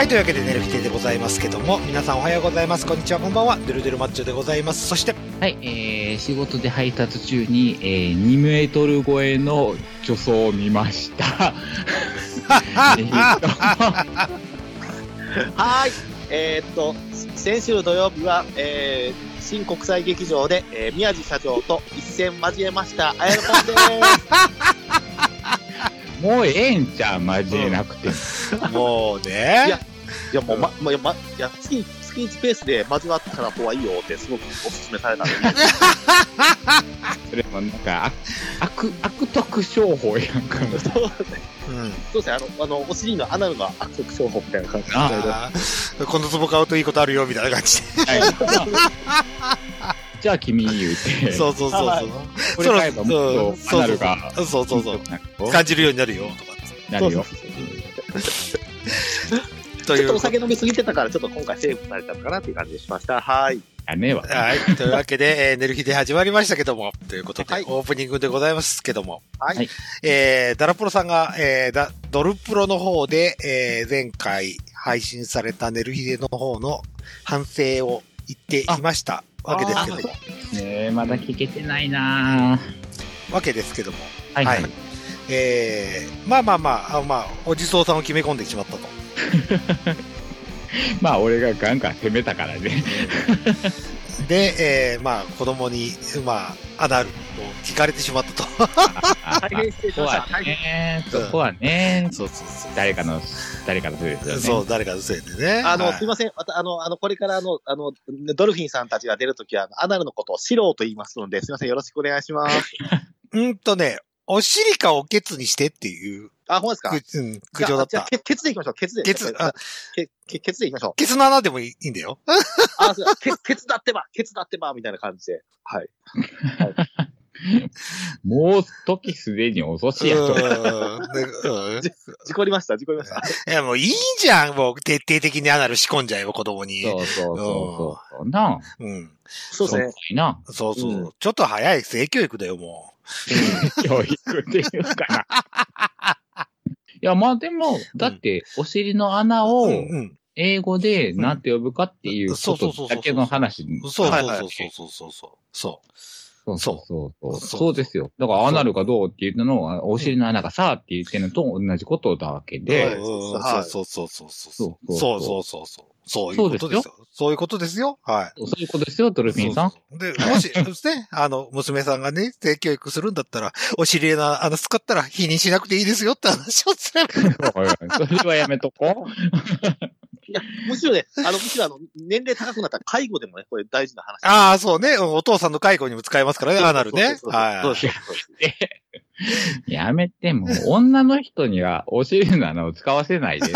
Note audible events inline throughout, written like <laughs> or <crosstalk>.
はい、というわけで、ネルフィテでございますけども、皆さんおはようございます。こんにちは、こんばんは。デルデルマッチョでございます。そして、はい、えー、仕事で配達中に、えー、2メートル超えの女装を見ました。えーとはい。えーっと、先週土曜日は、えー、新国際劇場で、えー、宮地社長と一戦交えました、あやのぽんで <laughs> もうええんちゃう？交えなくても。もういねや。す。いや、もう、ま、ま、ま、いや、月に、月1ペースで交わったら方がいいよって、すごくお勧めされたの <laughs> で、それもなんか、悪、悪徳商法やんか。そううん。そうですね、あの、あの、お尻のアナルが悪徳商法みたいな感じで。この壺買うといいことあるよ、みたいな感じはいじゃあ君言うて。で。そうそうそうはいそう。これ買えばもっとアナルが。そうそうそうそう。う感じるようになるよ、とか。なるよ。というちょっとお。酒飲みすぎてたから、ちょっと今回セーフされたのかなっていう感じでしました。はい。やねえわ。はい。というわけで、えー、寝る日で始まりましたけども、ということで、はいオープニングでございますけども、はい。はいえー、ダラプロさんが、えー、だドルプロの方で、えー、前回配信された寝る日での方の反省を言っていましたわけですけども、ねえ、まだ聞けてないなわけですけども、はいはい。はいえー、まあまあまあ、あまあ、お地蔵さんを決め込んでしまったと。<laughs> まあ、俺がガンガン攻めたからね。<laughs> で、えー、まあ、子供に、まあ、アナルを聞かれてしまったと。そこました。はね、そこはね、そうそうそう。誰かの、誰かのせいですよね。そう、誰かのせいでね。あの、はいすいません。また、あの、あの、これからあの、あの、ドルフィンさんたちが出るときは、アナルのことをシローと言いますので、すいません。よろしくお願いします。うんとね、お尻かおけつにしてっていう、あ、ほんですか？くうん、苦情だったじゃあ。ケケツでいきましょう。ケツで。ケツあケケケツでいきましょう。ケツの穴でもいいんだよ。あ、そうケケツだってば、ケツだってば、みたいな感じで。はい。もう、時すでに遅しやと。うんねうん事故りました、事故りました。いや、もういいじゃん。もう徹底的にアナル仕込んじゃえば子供に。そうそうそうそう。なあ。うん。そうですね。いな。そうそう。うんちょっと早い性教育だよ、も <laughs> 教育っていうかな。<laughs> いや、まあでも、だって、お尻の穴う。を。英語で何て呼ぶかっていうそうことだけの話。そうそうそうそうそうそうそう。そそうそうそうですよ。だから、アナルがどうって言ったのは、お尻の穴がさあって言ってるのと同じことだわけう。で、そうそうそうそうそう。そうそうそういうことですよ。そういうことですよ。はい。そういうことですよ、ドルフィンさん。そうそうで、<laughs> もし、ね、あの、娘さんがね、性教育するんだったら、お尻の穴使ったら否認しなくていいですよって話をすれば。それはやめとこう。いや、むしろね、あの、むしろあの、年齢高くなったら介護でもね、これ大事な話。ああ、そうね。お父さんの介護にも使えますからね、アナルね。そうそうそうはい。そうですそうですやめて、もう、女の人にはお尻の穴を使わせないで。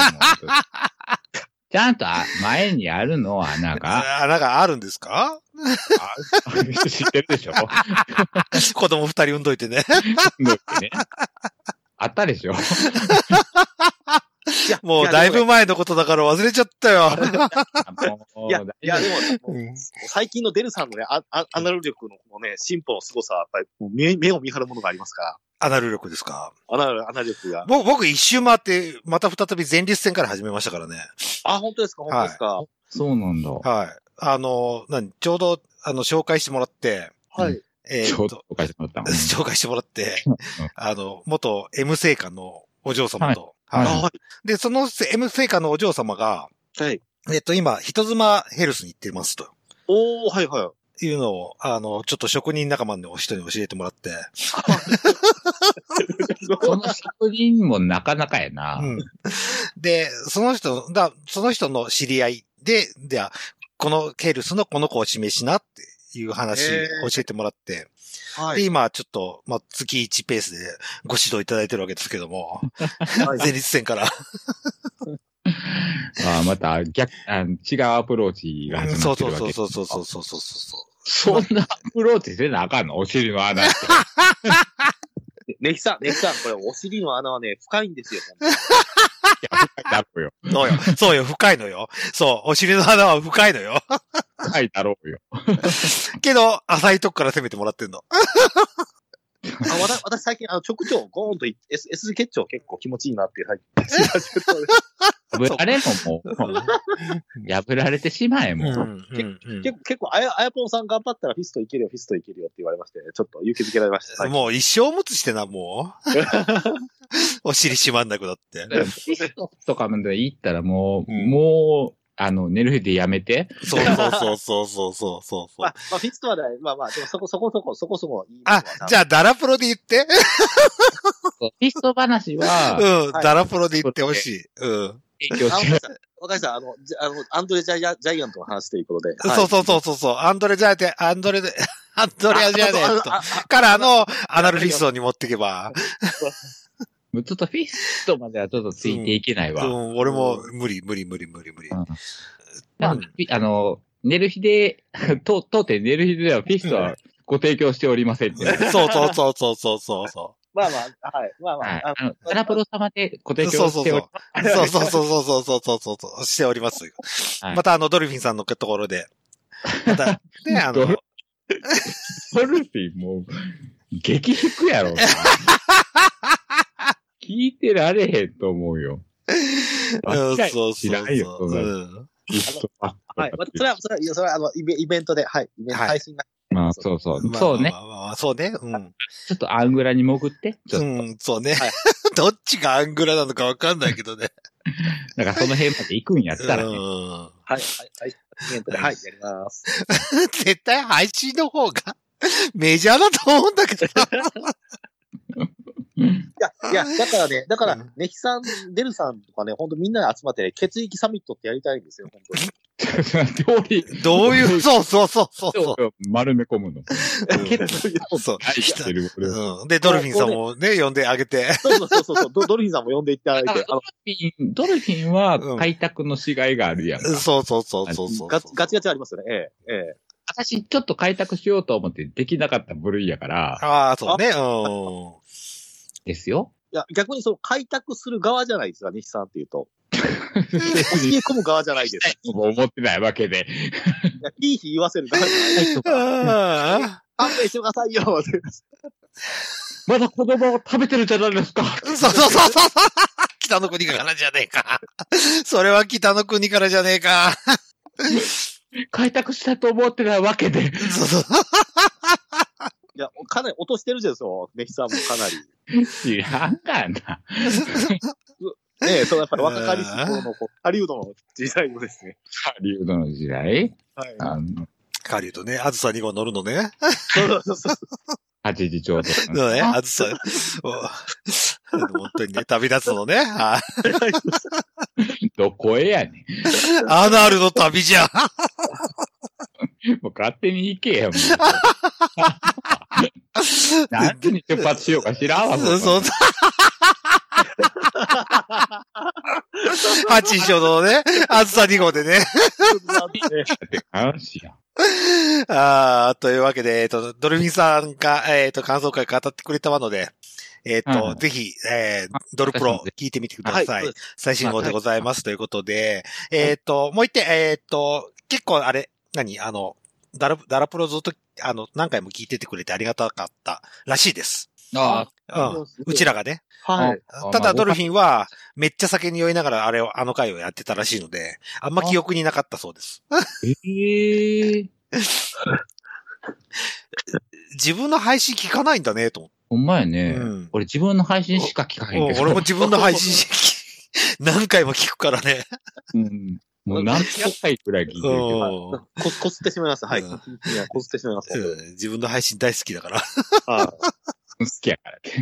ちゃんとあ前にあるの、穴が。穴があるんですか？あ知ってるでしょ？<laughs> 子供二人産んどいてね。あったでしょ？もうだいぶや前のことだから忘れちゃったよ。<laughs> いや、いや、でも、<laughs> うん最近のデルさんのね、ああアナル力のこのね、進歩の凄さは、やっぱりもう目目を見張るものがありますかアナル力ですか？ら。アナル、アナル力が。僕、僕一周回って、また再び前立腺から始めましたからね。あ、本当ですか？本当ですか？そうなんだ。はい。あの、何、ちょうど、あの、紹介してもらって、はい。えーっとちょっと、おかしくなった。<laughs> 紹介してもらってうん、あの、元 M 聖火のお嬢様と、はいはいはで、その M 聖火のお嬢様が、い。はい。えっと、今、人妻ヘルスに行ってますと。おー、はいはい。いうのを、あの、ちょっと職人仲間の人に教えてもらって、<laughs> その職人もなかなかやな。うん。で、その人、だ、その人の知り合いで、では、このヘルスのこの子を示しなっていう話教えてもらって、で、はい。今、ちょっと、まあ、月1ペースでご指導いただいてるわけですけども、<laughs> はい前立腺から。<laughs> あまた逆、あ違うアプローチが始そうそうまってるわけ。そうそうそうそうそうそうそう。そんなアプローチせなあかんの？お尻の穴って。ネヒさん、ネヒさん、これ、お尻の穴はね、深いんですよ。だろうよ。そうよ。そうよ。深いのよ。そう。お尻の穴は深いのよ。深いだろうよ。<laughs> けど、浅いとこから攻めてもらってんの。あ、わた <laughs> 私最近、あの、直腸、ゴーンとい S、S 結腸結構気持ちいいなっていう、<laughs> はい。破られももう、破られてしまえもう。うんうんうん結構、結構、あや、あやぽんさん頑張ったらフィストいけるよ、フィストいけるよって言われまして、ちょっと勇気づけられました。もう一生持つしてな、もう。お尻閉まんなくなって。ピストとかまで行ったらもう、うんもう、あの、寝る日でやめて。そうそうそうそうそうそうそう。まあ、まあ、フィストはね、まあまあ、でもそこそこそこ、そこそこいいあ、じゃあ、ダラプロで言って。ピスト話は、うん、はいダラプロで言ってほしい。うん。提供あ、わかりしてました。わかりました。あの、じゃあの、アンドレジャイアジャイアントの話ということで。そうそうそうそうそう。アンドレジャーテ、アンドレで、アンドレアジャーネットからのアナルフィストに持ってけば。ちょっとフィストまではちょっとついていけないわ。うん、俺も無理、無理、無理、無理、無理。うんまあの、寝る日で、と、当店寝る日ではフィストはご提供しておりませんって。<laughs> そうそうそうそうそうそうそまあまあ、はい。まあまはいあ、あの、タラプロ様でご提供しておそうそりう。そうそうそうそうそうそうそうそう、しておりますよ。はいまたあの、ドルフィンさんのところで。また、ね、あのドル、フィンもう、激低やろ。聞いてられへんと思うよ。<laughs> うん、そうそう知らんよそう。そんなはい。まあ、それは、それは、それは、あの、イベイベントで、はい。イベントはい配信が。まあ、そうそう。まあそうねま。あまあまあそうね。うん。ちょっとアングラに潜って。ちょっと、うん、そうねはい。<laughs> どっちがアングラなのかわかんないけどね。<laughs> なんかその辺まで行くんやったらね。うん。はい、はい、はい。イベントで、はい、やります。絶対配信の方がメジャーだと思うんだけどな。いや、いや、<laughs> だからね、だからうん、ネヒさん、デルさんとかね、本当みんなで集まってね、血液サミットってやりたいんですよ、本当に。<laughs> 料理、どういう、<laughs> そうそうそうそうそう。丸め込むの。そう愛してる俺をうん。で、ドルフィンさんもね、呼んであげて。そうそうそうそう、ドドルフィンさんも呼んでいただいて、あのドル、フィン、ドルフィンはうん開拓のしがいがあるやんか。そうそうそうそうそう。ガチガチガチありますよね、ええ、ええ。私、ちょっと開拓しようと思ってできなかった部類やから、ああ、そうね。うですよ。いや、逆にその開拓する側じゃないですか、西さんっていうと。<laughs> 教え込む側じゃないです。いもう思ってないわけで。や、いい日言わせる側じゃないです。ん。あ勘弁してくださいよ。まだ子供を食べてるじゃないですか。あ。そうそうそうそう。北の国からじゃねえか。それは北の国からじゃねえか。開拓したと思ってないわけで。そうそう。いや、かなり落としてるじゃん、そう。ネヒさんもかなり。<laughs> 知らんがな。<laughs> ねえ、そう、やっぱり若かりし頃の、ハリウッドの時代のですね。<laughs> ハリウッドの時代？はい。あの、カリュウとね、あずさ2号乗るのね。そうそうそう。8時ちょうど。そうね、あずさ。お本当にね、旅立つのね。あどこへやねアナルの旅じゃん。ん。もう勝手に行けや、もう。<laughs> 何時に出発しようか知らんわ、そうそう。<laughs> 八一緒のね、あずさ2号でね。<laughs> <laughs> あ、というわけで、えっ、と、ドルフィンさんが、えっ、と、感想会語ってくれたので、えっ、と、はいぜひ、えー、ドルプロ聞いてみてください。はい最新号でございますということで、えっ、と、もう一点、えっ、と、結構あれ、何あの、ダラ、ダラプロずっと、あの、何回も聞いててくれてありがたかったらしいです。あうん。うちらがね。はい。ただ、ドルフン。ィンは、めっちゃ酒に酔いながら、あれを、あの回をやってたらしいので、あんま記憶になかったそうです。ええ <laughs> 自分の配信聞かないんだね、と思って。ほんまやね。うん俺自分の配信しか聞かへんけど。俺も自分の配信し何回も聞くからね。うん。もう何回くらい聞いてるけど。うんこ、こすってしまいます。はい。うんいや、こすってしまいます。うん自分の配信大好きだから。はい好きやからって。<laughs>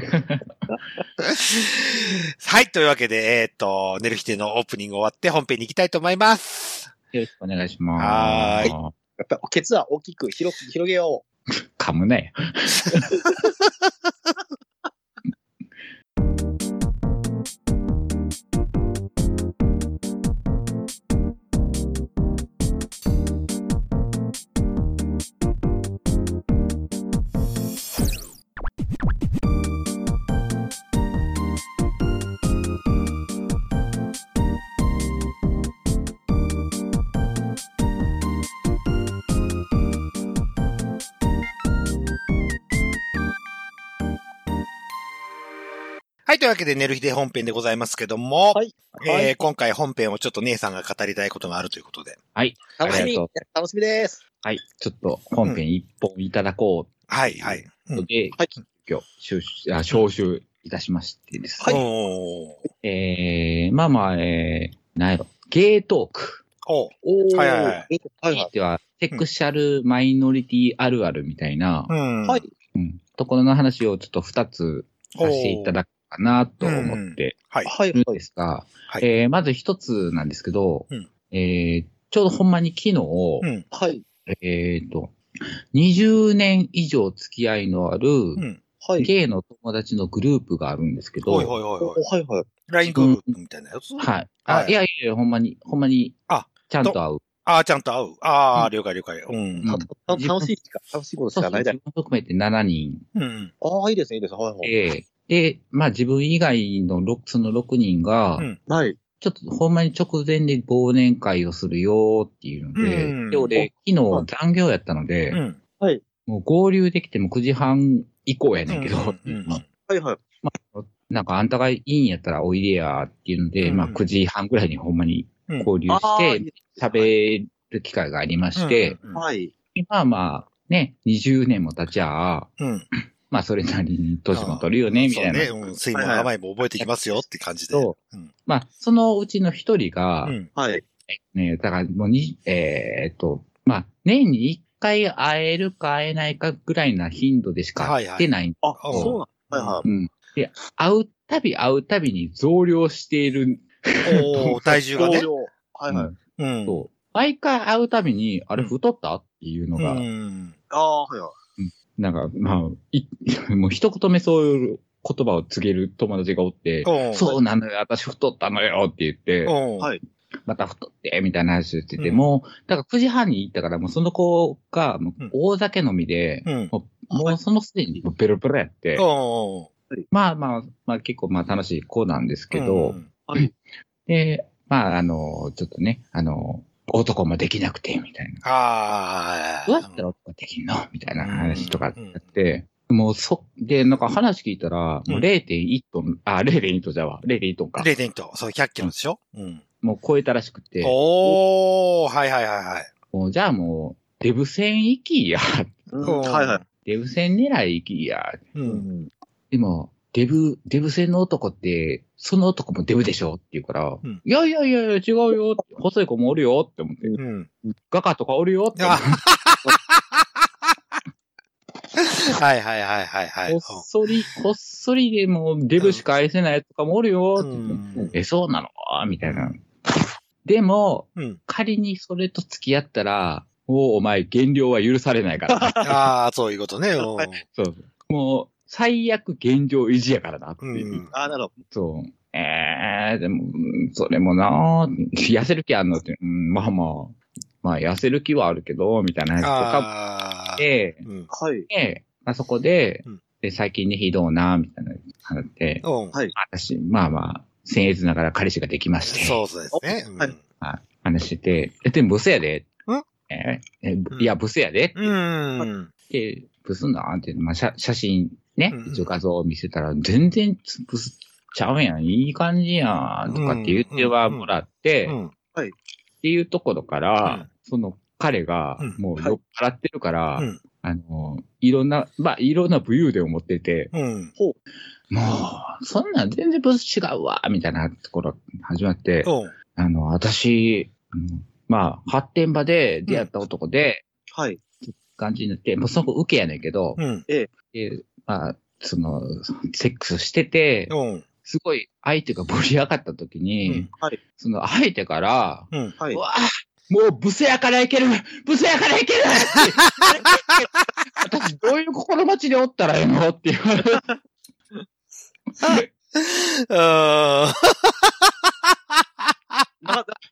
はい。というわけで、えっ、と、寝る日でのオープニング終わって本編に行きたいと思います。よろしくお願いします。はーいやっぱ、ケツは大きく広く、広げよう。噛むね。<laughs> はい、というわけで、寝る日で本編でございますけども、はいえーはい今回本編をちょっと姉さんが語りたいことがあるということで。はい。楽しみありがとう。楽しみです。はい。ちょっと本編一本いただこはい、はい。うということで、はい今日、招集あ招集いたしましてですね。はいおーえー、まあまあ、えー、なんやろ、ゲートーク。おうおーはいはいはいえはいはい。では、セクシャルマイノリティあるあるみたいな、うん。はい。うん、ところの話をちょっと二つさせていただくかなと思ってはい。はいですが、はいえー、まず一つなんですけど、うんえー、ちょうどほんまに昨日、うん。はい。えーと、20年以上付き合いのある、うん。はい。ゲイの友達のグループがあるんですけど、はい、はい、はいおはい。はいはい。LINE グループみたいなやつ？はい。あ、はいいやいやいや、ほんまに、ほんまに、あちゃんと会う。ああ、ちゃんと会う。ああ、うん了解了解。うん。うんた楽しいしか、楽しいことしかないだ自分含めて7人うん。ああ、いいですね、いいですね。はいはい。で、で、まあ自分以外の6、その6人が、うん。はい。ちょっとほんまに直前で忘年会をするよっていうので、うん。で、俺、昨日残業やったので、うん。もう合流できても9時半以降やねんけど、うん。うんまあはいはい。なんかあんたがいいんやったらおいでやっていうので、うん。まあ9時半ぐらいにほんまにうん。合流ああして、喋る機会がありまして、うん。はい。まあまあ、ね、20年も経ちゃあ、うん。まあそれなりに年も取るよね、みたいな。そうね。うん。水も甘いも覚えてきますよって感じで。そうん。まあ、そのうちの一人が、うん。はい。ね、だからもうに、えーっと、まあ、年に一回会えるか会えないかぐらいな頻度でしか会ってない。あ、うんそうなんはいはい。うん。で、会うたび会うたびに増量している。おー、<laughs> 体重がね。同僚はいはい。うん。そう。毎回会うたびに、あれうん太った？っていうのが、うん。ああ、はいはい。なんか、まあ、い、<laughs> もう一言目そういう言葉を告げる友達がおって、そうなのよ、私太ったのよって言って、はい。また太って、みたいな話をしてて、うん。もう、だから9時半に行ったから、もうその子が、大酒飲みで、うん。もうもうそのすでにもうベロベロやって。まあまあ、まあ結構まあ楽しい子なんですけど、うん。はい。で、まああの、ちょっとね、あの、男もできなくて、みたいな。ああ。どうやったら男できんの？みたいな話とかあっうんて、もうそ、で、なんか話聞いたら、もううん0.1トン、あ、0.1トンじゃわ、0.1トンか。0.1と、そう、100キロでしょうん。もう超えたらしくて、おー、はいはいはいはい。もうじゃあもう、デブ戦行きや。うんうんはいはい。デブ戦狙い行きや。う。うんん。でも、デブ、デブ戦の男って、その男もデブでしょって言うから、うんいやいやいやいや、違うよ。細い子もおるよって思って、うん。ガカとかおるよって思あって。はいはいはいはいはい。こっそり、こっそりでもデブしか愛せないやつとかもおるよってう言って、ん。え、そうなの？みたいな。でも、うん。仮にそれと付き合ったら、もうお前減量は許されないから。<laughs> ああ、そういうことね。うんそう。もう、最悪現状維持やからなっていう。うんああ、なるほそう。ええでも、うんそれもな痩せる気あんのって、うん、まあまあ、まあ痩せる気はあるけど、みたいな話とかああ。で、うん。ど。はい。で、まあそこで、うんで、最近ね、ひどうな、みたいな話で、うん。はい。私、まあまあ、僭越ながら彼氏ができまして、そうですね。うんはいまあ話してて、え、でもブスやで。んええうんいや、ブスやで。うん。で、ブスなんって、まあ、写写真ね。う、ん一応画像を見せたら、全然ブスちゃうやん、いい感じやん、とかって言ってはもらって、うん。っていうところから、うん。その彼がうん。もう酔っ払ってるから、うん。あの、いろんな、まあ、いろんな武勇伝を持ってて、うん。もう、そんなん全然ブス違うわ、みたいなところ始まって、う。ん。あの、私、うんまあ、発展場で出会った男で、はい。感じになって、もうそこ受けやねんけど、うん。で、まあ、その、セックスしてて、うん。すごい相手が盛り上がった時に、うんはい。その相手から、うん。はいうわぁもうブスやからいけるブスやからいける <laughs> 私どういう心持ちでおったらええのって言われて。<laughs> あ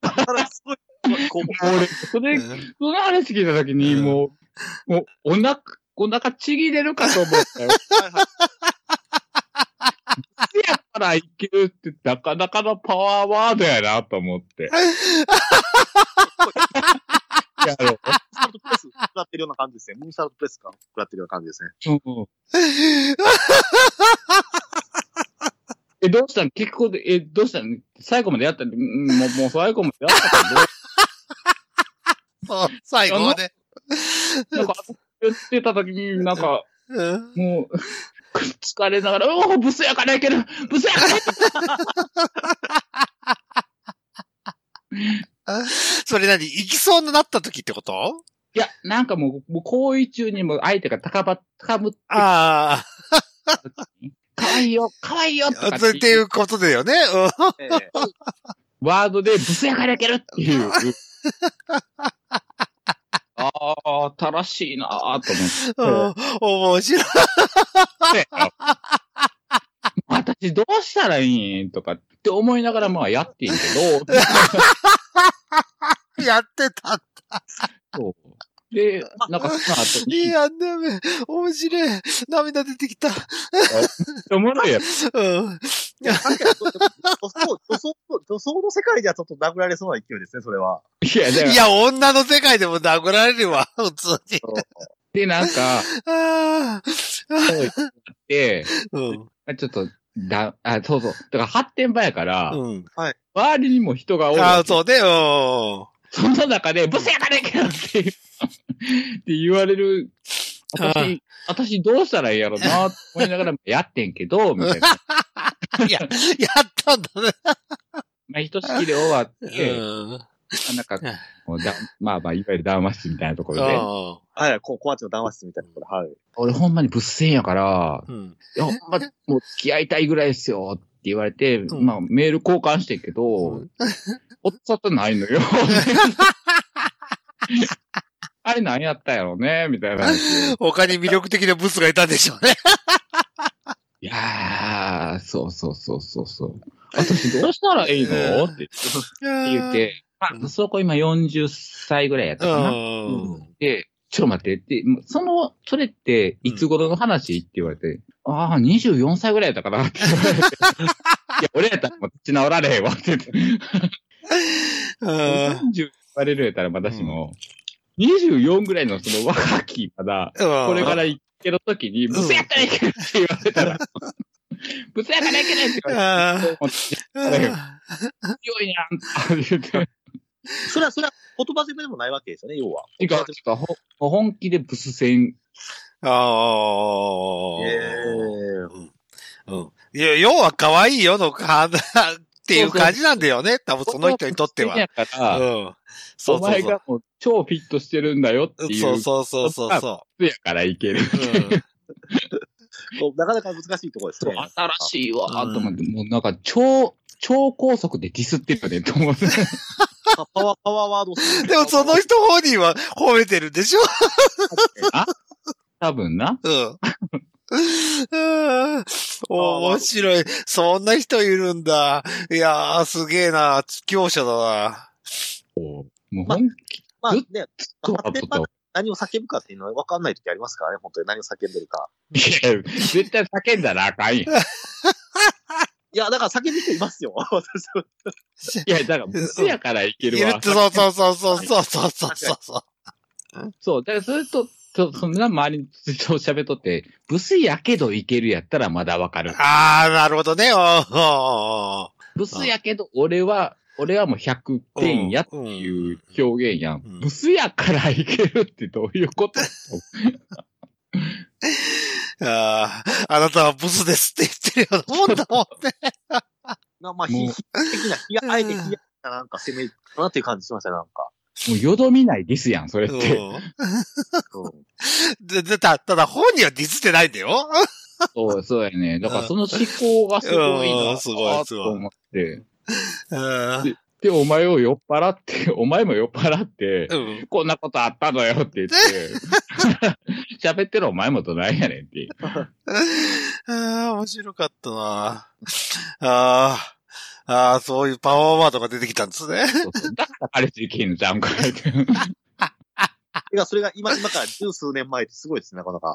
だから、すごい、こう、俺、それ、ーその話聞いた時に、うんもう、もう、お腹、お腹ちぎれるかと思ったよ。<laughs> やからいけるってなかなかのパワーワードやなと思って。やろう。サルトプレス食らってるような感じですね。ムーンサルトプレスが食らってるような感じですね。うんえ、どうしたん結構で、え、どうしたん最後までやったんうんもう、もう最後までやったんどう？<laughs> そう、最後まで。なんか、言ってた時に、なんか、うん。もう、疲れながら、おお、ブスやからいけるブスやからいける。それ何？行きそうになった時ってこと？いや、なんかもう、もう行為中にも相手が高ば、高ぶってあかわいいよ、かわいいよとあ、かっていうことだよね。ええ。ワードでブスやからいけるっていう。<laughs> ああ、正しいなーと思って。うん。面白い。私どうしたらいいんとかって思いながらまあやってんけど、<laughs> やってた。そうで、なんかその後に、いや、ダメ。面白い。涙出てきた。おもろいやん確かうん。に、<laughs> 女装、女装、女装の世界ではちょっと殴られそうな勢いですね、それは。いや、いや、女の世界でも殴られるわ。普通に。で、なんか、ああ。そう言って、うん。ちょっと、だ、あ、そうそう。だから発展場やから、うん。周りにも人がおるあ。そうね。うん。その中で、ブスやからいけるっていう、って言われる、私、私どうしたらいいやろな、と思いながらやってんけど、みたいな。<laughs> いや、やったんだね。まあ、ひとしきり終わって、うん。なんか、もうだまあまあ、いわゆる談話室みたいなところで、はい、こ小町の談話室みたいなところ、はい。俺ほんまに物戦やから、うん。いや、ほんま、もう付き合いたいぐらいですよって言われて、んまあメール交換してんけど、うんおっさとないのよ。<laughs> あれ何やったんやろうねみたいな。他に魅力的なブスがいたんでしょうね。いやー、そうそうそうそうそう。<laughs> 私どうしたらいいの？って言って、まあ、そこ今40歳ぐらいやったかな。うん。で、ちょっと待って、で、その、それって、いつ頃の話？って言われて、ああ、24歳ぐらいやったかな。って。言われて。いや、俺やったらもう立ち直られへんわ。って言って。うん。40言われるやったら私も、24ぐらいのその若き、まだ、これから行けるときに、ブスやったらいけるって言われたら、<laughs> ブスやからいけないって言われて、もう強いやんって言って。それは、それは言葉攻めでもないわけですよね、要は。てか、てかほ本気でブス戦。ああ。えうん。いや、要は可愛いよのか、っていう感じなんだよね。多分その人にとっては。うん。そうおそうそう。前がもう超フィットしてるんだよっていう。そうそうそうそうそやからいける。う。うん <laughs> なかなか難しいところですね。新しいわーと思って、もうなんか超、超高速でディスってるよね、と思って。パパワー、パワーワードするでもその人本人は褒めてるでしょ？多分な。うん。<laughs> 面白い。そんな人いるんだ。いやー、すげえな。強者だな。もう、まあ、まあね、発展何を叫ぶかっていうのは分かんない時ありますからね。本当に何を叫んでるか。いや、絶対叫んだらあかんやん。<laughs> いや、だから叫ぶ人いますよ。<laughs> いや、だから、ブスやからいけるわ。そうそうそうそうそうそうそう。そう。だから、それとそそんな周りにと喋っとって、ブスやけどいけるやったらまだわかる。あー、なるほどね。おーブスやけど、俺は、俺はもう100点やっていう表現やん。うんブスやからいけるってどういうこと？<laughs> あーあなたはブスですって言ってるようなもんだもんね。<laughs> なまあ、ひ、的な、ひや、あえてひや、なんか攻めるかなっていう感じしましたね、なんか。もうよどみないディスやん、それっうて。んうん。<laughs> ででたただ本人はディスってないんだよ。そう、そうやね。だからその思考がすごいな、うんすごいすごいと思って。うんで、お前を酔っ払って、<laughs> お前も酔っ払って、うん。こんなことあったのよって言って、<laughs> 喋ってるお前もどないやねんって。ああ、面白かったな。ああ、ああ、そういうパワーワードが出てきたんですね。そうそうだから彼氏いけんのちゃうんかいって。てか、それが <laughs> 今、今から十数年前ってすごいですね、なかなか。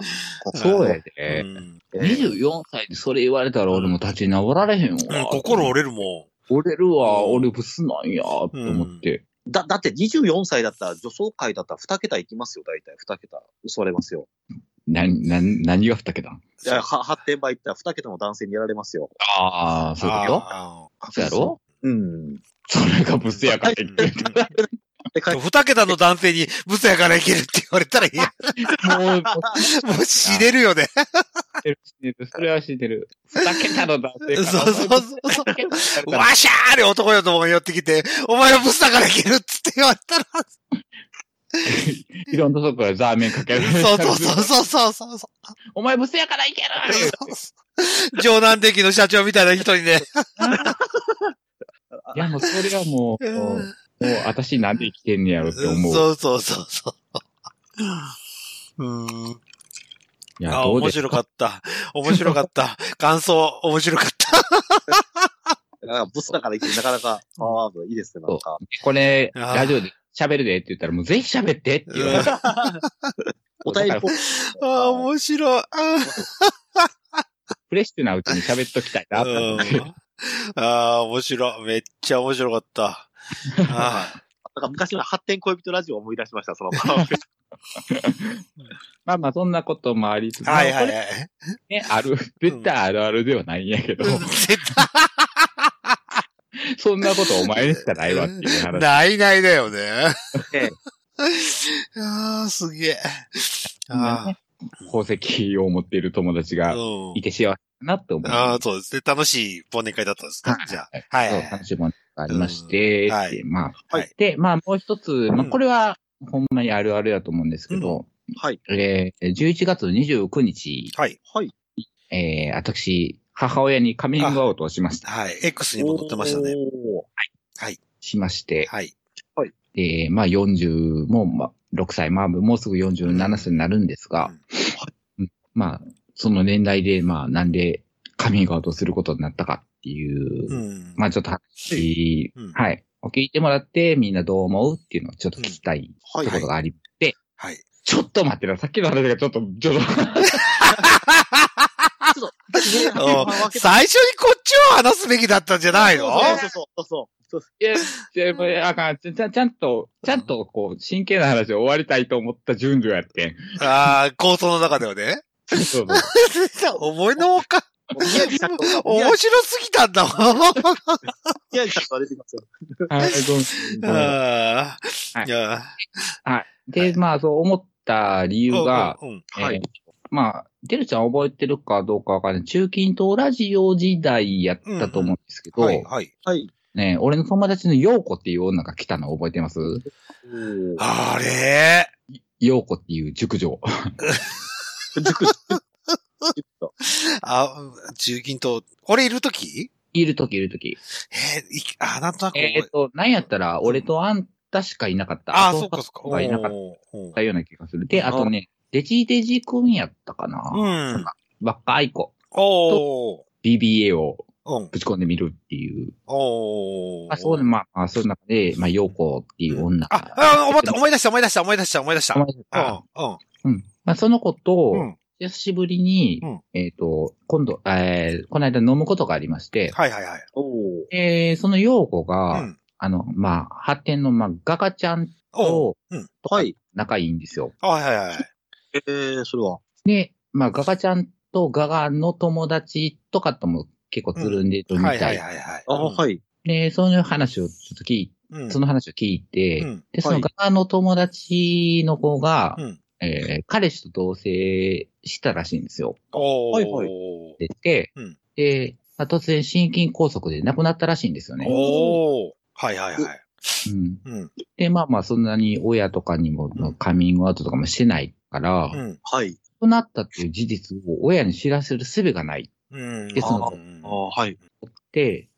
そうやうで。ん。えー24歳でそれ言われたら俺も立ち直られへんうんわ。心折れるも折れるわ、うん俺ブスなんや、と思って。だ、だって24歳だったら、女装界だったら2桁いきますよ、大体。2桁。嘘われますよ。な、な、何が二桁？いや、は発展場行ったら二桁の男性にやられますよ。ああ、そういうこと？あそうやろ？うん。それがブスやから言ってる。二桁の男性にブスやからいけるって言われたらいいや。もう、もう死ねるよね。知ってる、知ってる。それは知ってる。二桁の男性から。そうそうそうわしゃーで男よとも寄ってきて、お前はブスだからいけるっつって言われたら。<laughs> いろんなとこからザーメンかけられる。そうそうそうそうそうそうそお前ブスやからいけるう。上南的の社長みたいな人にね。<laughs> いや、もうそれはもう、<laughs> もう、私なんで生きてんねやろって思う。そうそうそうそう。うん。いや、あ、どうです面白かった。面白かった。感想、面白かった。なんかブスだから行ってなかなかパワーワードいいですね、なんか。これ、ラジオで喋るでって言ったら、もうぜひ喋ってって言われて。<laughs> <laughs> お便りポああ、面白い。あ <laughs> フレッシュなうちに喋っときたいな。あー、面白い。めっちゃ面白かった。あなんか昔の発展恋人ラジオを思い出しました、その。まあまあ、そんなこともありつつ、ーはいはいはい。れね、ある、絶対あるあるではないんやけど、絶対 <laughs> そんなことお前にしかないわっていう話。<laughs> ないないだよね。ええ <laughs> ああ、すげえ。あね宝石を持っている友達あ、がうんい。て幸せだなって思う。ああ、そうですね。楽しい忘年会だったんですか？じゃあ。はいそう、はい。楽しいものがありまして、うんはいでまあ、はいで、まあもう一つ、まあうんこれは、ほんまにあるあるやと思うんですけど、はい。えー、11月29日、はい。はい。えー、私、母親にカミングアウトをしました。はい。X にも載ってましたね。おーしまして、はい。で、まあ40、もう、まあ、6歳、まあ、もうすぐ47歳になるんですが、うんまあ、その年代で、まあ、なんでカミングアウトすることになったかっていう、うん。まあ、ちょっと話、うんはい。聞いてもらって、みんなどう思うっていうのをちょっと聞きたいはいところがありまして、はい。ちょっと待ってな、さっきの話がちょっと、ちょっと、<laughs> お <laughs> 最初にこっちを話すべきだったんじゃないの？そうそうそうそうそう。いや、いやあかん、ちゃちゃんと、ちゃんと、こう、真剣な話を終わりたいと思った順序やってん。ああ、構想の中ではね。そうそう。思いのほか、面白すぎたんだもん。地社長が出てきますよ。はい、ごめんごめんああ。はいいや、はい。で、まあ、そう思った理由が、はいえーまあ、てるちゃん覚えてるかどうかわかんない。中近東ラジオ時代やったと思うんですけど、はい、はい。はい。ね、俺の友達の陽子っていう女が来たの覚えてます？あれ？陽子っていう熟女。塾、塾と。あ、中近東、俺いるときいるときいるとき。えーいあ、なんとなく覚ええっ、と、なんやったら、俺とあんたしかいなかった。あ、とそうかそうか。がいなかったような気がする。で、あとね、デジデジ君やったかな。うん。若い子。おー。BBA をうん。ぶち込んでみるっていう。おー。あ、そうで、まあ、まあ、その中で、まあ、陽子っていう女あ、あ、思った、思い出した、思い出した、思い出した、思い出した。思い出したうん、うん。まあ、その子と、うん。久しぶりに、うんえっ、と、今度、えー、この間飲むことがありまして、はいはいはい。おー。えー、その陽子うが、ん。あの、まあ、発展の、まあ、ガガちゃん。と、うん。はい。仲いいんですよ。はいはいはい。えー、それは。で、まあ、ガガちゃんとガガの友達とかとも結構つるんでるみはいた。はいいはいはい。あ、はい。で、そういう話をちょっと聞いうん。その話を聞いて、うん。で、そのガガの友達の子が、うん。えー彼氏と同棲したらしいんですよ。はいはいで、で、うんで、まあ、突然心筋梗塞で亡くなったらしいんですよね。おー。はいはいはい。うん、うん。で、まあまあ、そんなに親とかにも、うんカミングアウトとかもしてないから、亡うん。はい。くなったっていう事実を親に知らせる術がないうん。でそのうんあはい。で、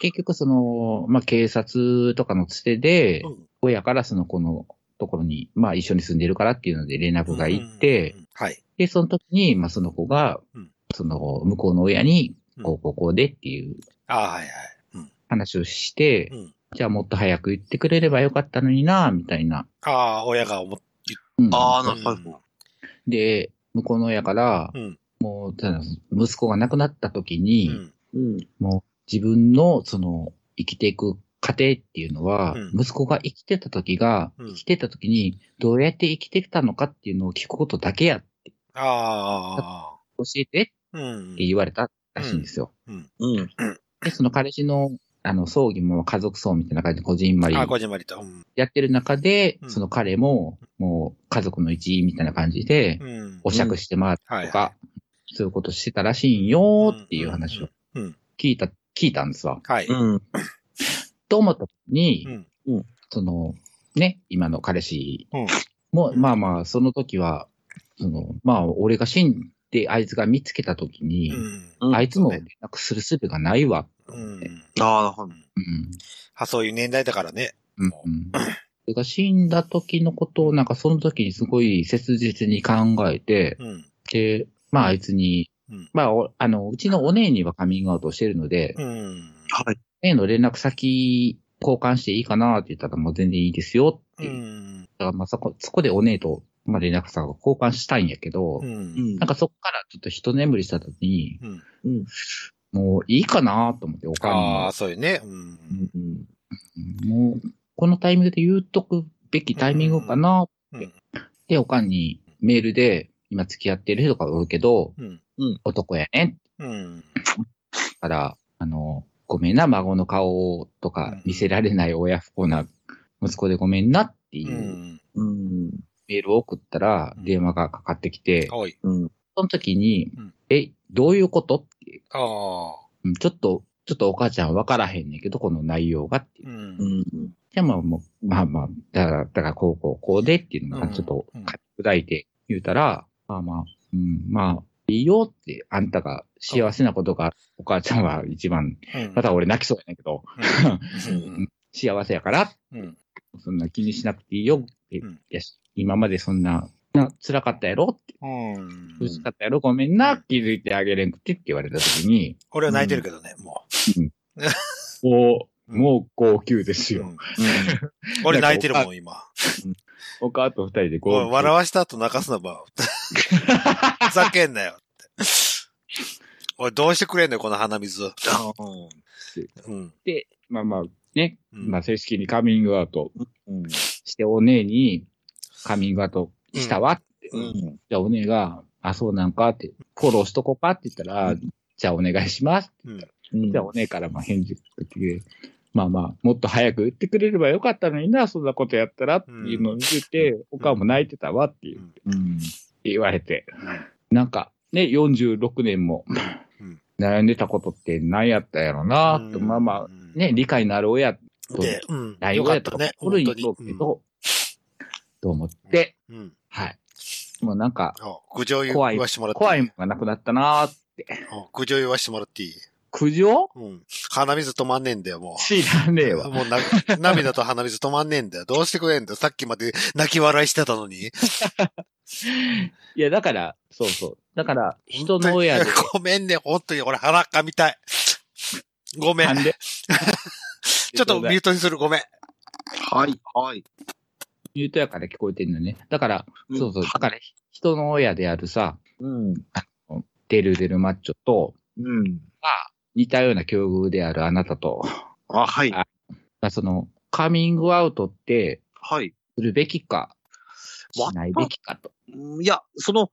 結局その、まあ警察とかのつてで、うん親からその子のところに、まあ一緒に住んでるからっていうので連絡が行って、うん、はい。で、その時に、まあその子が、うんその向こうの親に、うんこうこうこうでっていうあはいはい。うん。話をして、うん。じゃあもっと早く言ってくれればよかったのにな、みたいな。ああ、親が思っうんああ、なうんるほど。で、向こうの親から、うん。もう、ただ息子が亡くなった時に、うん。うん。もう自分のその生きていく過程っていうのは、うん息子が生きてた時が、うん生きてた時にどうやって生きてきたのかっていうのを聞くことだけやって。ああ。教えてうんって。言われたらしいんですよ。うん。で、その彼氏の、あの、葬儀も家族葬みたいな感じで、こじんまりあ、こじんまりと。うん。やってる中で、うんその彼も、もう家族の一員みたいな感じで、うん。お酌して回ったとか、はそういうことしてたらしいんよっていう話を。聞いた、聞いたんですわ。はい。うん。と思った時に、うん。うんその、ね、今の彼氏うんも、まあまあ、その時は、その、まあ、俺が死んで、あいつが見つけた時に、うんあいつも連絡する術がないわ。うん。ああ、なるほど。うん。あ、そういう年代だからね。うん。うん。<clears throat> それが死んだ時のことを、なんかその時にすごい切実に考えて、うん。で、まああいつに、うんまあ、おあの、うちのお姉にはカミングアウトしてるので、うん。はい。姉の連絡先交換していいかなって言ったらもう全然いいですよってう。ん。だからまあそこ、そこでお姉と、まあ連絡先を交換したいんやけど、うん。なんかそこからちょっと一眠りした時に、うん。うん。もういいかなと思って、おかんにああ、そういうね。うん。うん。もう、このタイミングで言うとくべきタイミングかなって。うんで、おかんにメールで、今付き合ってる人がおるけど、うん。男やね。うん。だから、あの、ごめんな、孫の顔とか見せられない親不幸な息子でごめんなっていううんうん。メールを送ったら、うん電話がかかってきて、はい。うん。その時にうん、え、どういうこと？って、ああ。うんちょっと、ちょっとお母ちゃんわからへんねんけど、この内容がっていうう。。うんん。でも、もう、まあまあ、だから、だから、こう、こう、こうでっていうのが、ちょっとうん、書き砕いて言うたら、まあまあ、うん、まあ、いいよって、あんたが幸せなことが、お母ちゃんは一番、うん。また俺泣きそうやねんけど、うん。<laughs> 幸せやから、うん。そんな気にしなくていいよって、うんいや今までそんな、な辛かったやろ？って、うん。苦しかったやろ？ごめんな、気づいてあげれんくてって言われた時に、俺は泣いてるけどね、ももう、うん <laughs> もう号泣ですう。よ。うん俺泣いてるもん、今。<laughs> お母と二人で。笑わした後泣かすなば。<laughs> ふざけんなよって。おい、どうしてくれんのよ、この鼻水。うん。で、まあまあ、ね、うんまあ正式にカミングアウトうん。して、お姉にカミングアウトしたわって。うん。じゃあお姉が、あ、そうなんかって、フォローしとこうかって言ったら、じゃあお願いします。うん。うん。じゃあお姉からまあ返事が来て、まあまあ、もっと早く言ってくれればよかったのにな、そんなことやったらっていうのを言って、お母も泣いてたわっていう、ってうん。言われて、なんか、ね、46年もうん悩んでたことって何やったやろな、と、まあまあ、あね、理解のある親とで、うん。よかったね。心に本当にいけど、と思って、うん。うん。はい。もうなんか、あ苦情言わしてもらっていい？怖いものがなくなったなーって。あ苦情言わしてもらっていい？苦情？うん。鼻水止まんねえんだよ、もう。知らねえわ。もうな、涙と鼻水止まんねえんだよ。どうしてくれんだよ。さっきまで泣き笑いしてたのに。<laughs> いや、だから、そうそう。だから、人の親で、ごめんね、本当に。俺腹かみたい。ごめん。なんで？<laughs> ちょっとミュートにする。ごめん。はい。はい。ミュートやから聞こえてんのね。だから、うんそうそう。だから、人の親であるさ、うん。デルデルマッチョと、うん。似たような境遇であるあなたと、あ、はい。あまあその、カミングアウトって、はい。するべきか、しないべきかと。うんいや、その、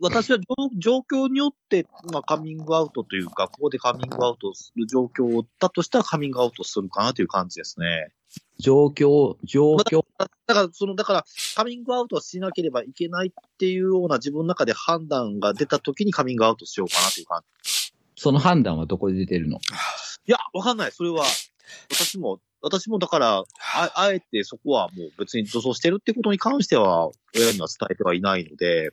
私は状 <laughs> 状況によって、まあ、カミングアウトというか、ここでカミングアウトする状況だとしたらカミングアウトするかなという感じですね。状況、状況、だだから、その、だから、カミングアウトしなければいけないっていうような自分の中で判断が出た時にカミングアウトしようかなという感じ。その判断はどこで出てるの？いや、わかんない。それは、私も、私もだから、ああえてそこはもう別に女装してるってことに関しては、親には伝えてはいないので、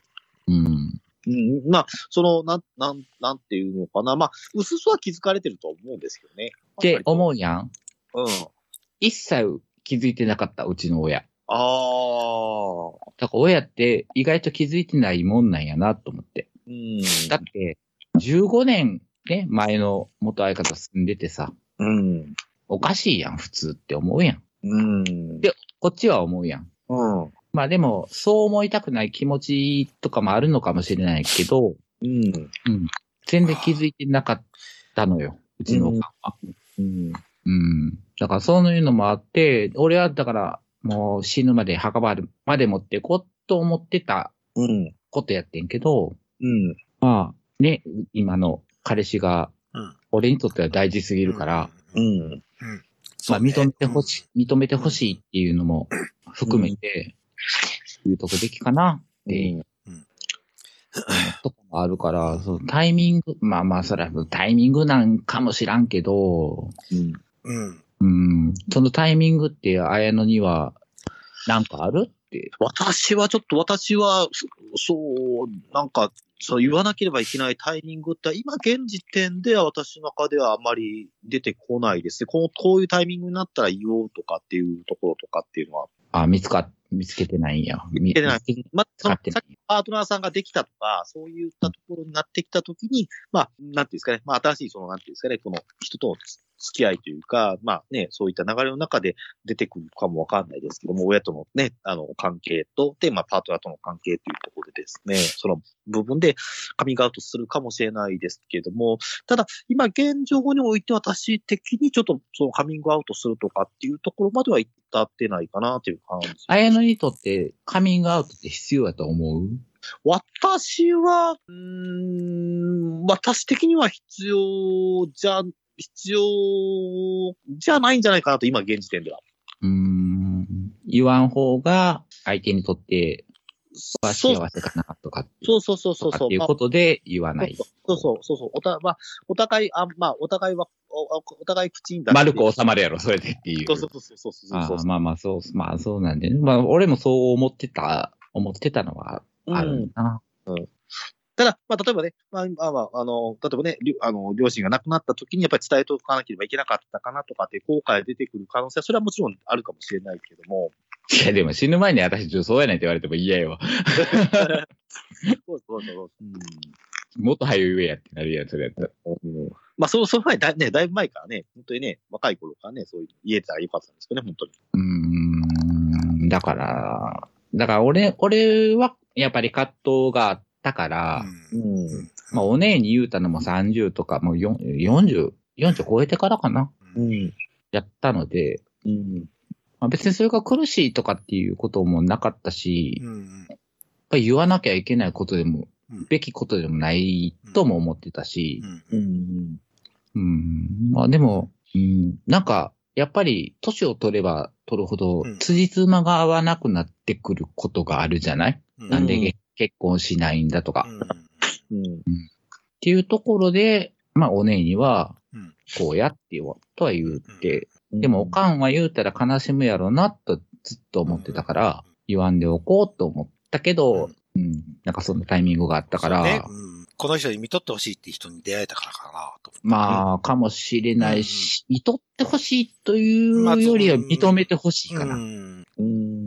うん。うん、まあ、その、なん、なん、なんていうのかな。まあ、うすすは気づかれてると思うんですけどね。ってう。思うやん。うん。一切気づいてなかった、うちの親。ああ。だから親って意外と気づいてないもんなんやなと思って。うん。だって、15年ね、前の元相方住んでてさ、うん。おかしいやん、普通って思うやん。うん。でこっちは思うやん。うん。まあでも、そう思いたくない気持ちとかもあるのかもしれないけど、うん。全然気づいてなかったのよ。うちのおかんは。うん。うん。だからそういうのもあって、俺はだからもう死ぬまで墓場まで持ってこうと思ってたうん。ことやってんけど、うん。まあ、ね、今の彼氏がうん、俺にとっては大事すぎるから、うん。まあ、そうね認めてほしい、認めてほしいっていうのも含めて、言うとこべきかなっていうとこもあるから、そうタイミング、まあまあ、それはタイミングなんかもしらんけど、うん。うん。うん、そのタイミングって、綾野には、なんかあるって？私はちょっと、私は、そそう、なんか、そう言わなければいけないタイミングって、今現時点では私の中ではあまり出てこないですね。こうこういうタイミングになったら言おうとかっていうところとかっていうのは。あ、見つか、見つけてないんや。見見つけてないまあ、そのさっきパートナーさんができたとか、そういったところになってきたときに、まあ、なんていうんですかね、まあ、新しいその、なんていうんですかね、この人との付き合いというか、まあね、そういった流れの中で出てくるかもわかんないですけども、親とのね、あの、関係と、で、まあ、パートナーとの関係というところでですね、その部分でカミングアウトするかもしれないですけども、ただ、今現状において私的にちょっとそのカミングアウトするとかっていうところまでは至ってないかなという感じ。綾野にとってカミングアウトって必要やと思う？私は、うーん、私的には必要じゃ、必要じゃないんじゃないかなと、今現時点では。うーん。言わん方が相手にとっては幸せかなとか、そうそうそうそうそう。とかっていうことで言わない。そうそうそうそう。おた、まあ、お互い、あ、まあ、お互いは、おお互い口に出。丸く収まるやろ、それでっていう。そうそうそうそうそうまあまあ、そう、まあそうなんでね。まあ、俺もそう思ってた、思ってたのはあるな。ただ、まあ、例えばね、まあ、まあ、まあ、あの、例えばね、あの、両親が亡くなった時にやっぱり伝えておかなければいけなかったかなとかって後悔が出てくる可能性は、それはもちろんあるかもしれないけども、いや、でも死ぬ前に私女装やねんって言われても嫌やわ。<laughs> そうそうそう。うんもっと早く言えやってなるやん、それやったら。うんまあ、その、その前だ、ね、だいぶ前からね、本当にね、若い頃からね、そういうの言えたらよかったんですけどね、本当に。うーん。だから、だから俺、俺はやっぱり葛藤があったから、うん。うん。まあお姉に言うたのも30とか、もうよ40、40超えてからかな。うん。やったので、うん。まあ、別にそれが苦しいとかっていうこともなかったし、やっうん。ぱり言わなきゃいけないことでも、うん。べきことでもないとも思ってたし、うん。うん。うん、まあでも、うん、なんか、やっぱり、年を取れば取るほどうん、辻褄が合わなくなってくることがあるじゃない、うん。なんで、うん結婚しないんだとか、っうん。うん。ていうところで、まあ、お姉にはうん、こうやって言わ、とは言って、うん。でも、おかんは言うたら悲しむやろな、とずっと思ってたから、言わんでおこうと思ったけど、うん、なんかそんなタイミングがあったから、ね。うん。この人に見とってほしいって人に出会えたからかなと。まあ、かもしれないし、見とってほしいといまあうよりは認めてほしいかな。うん。うん。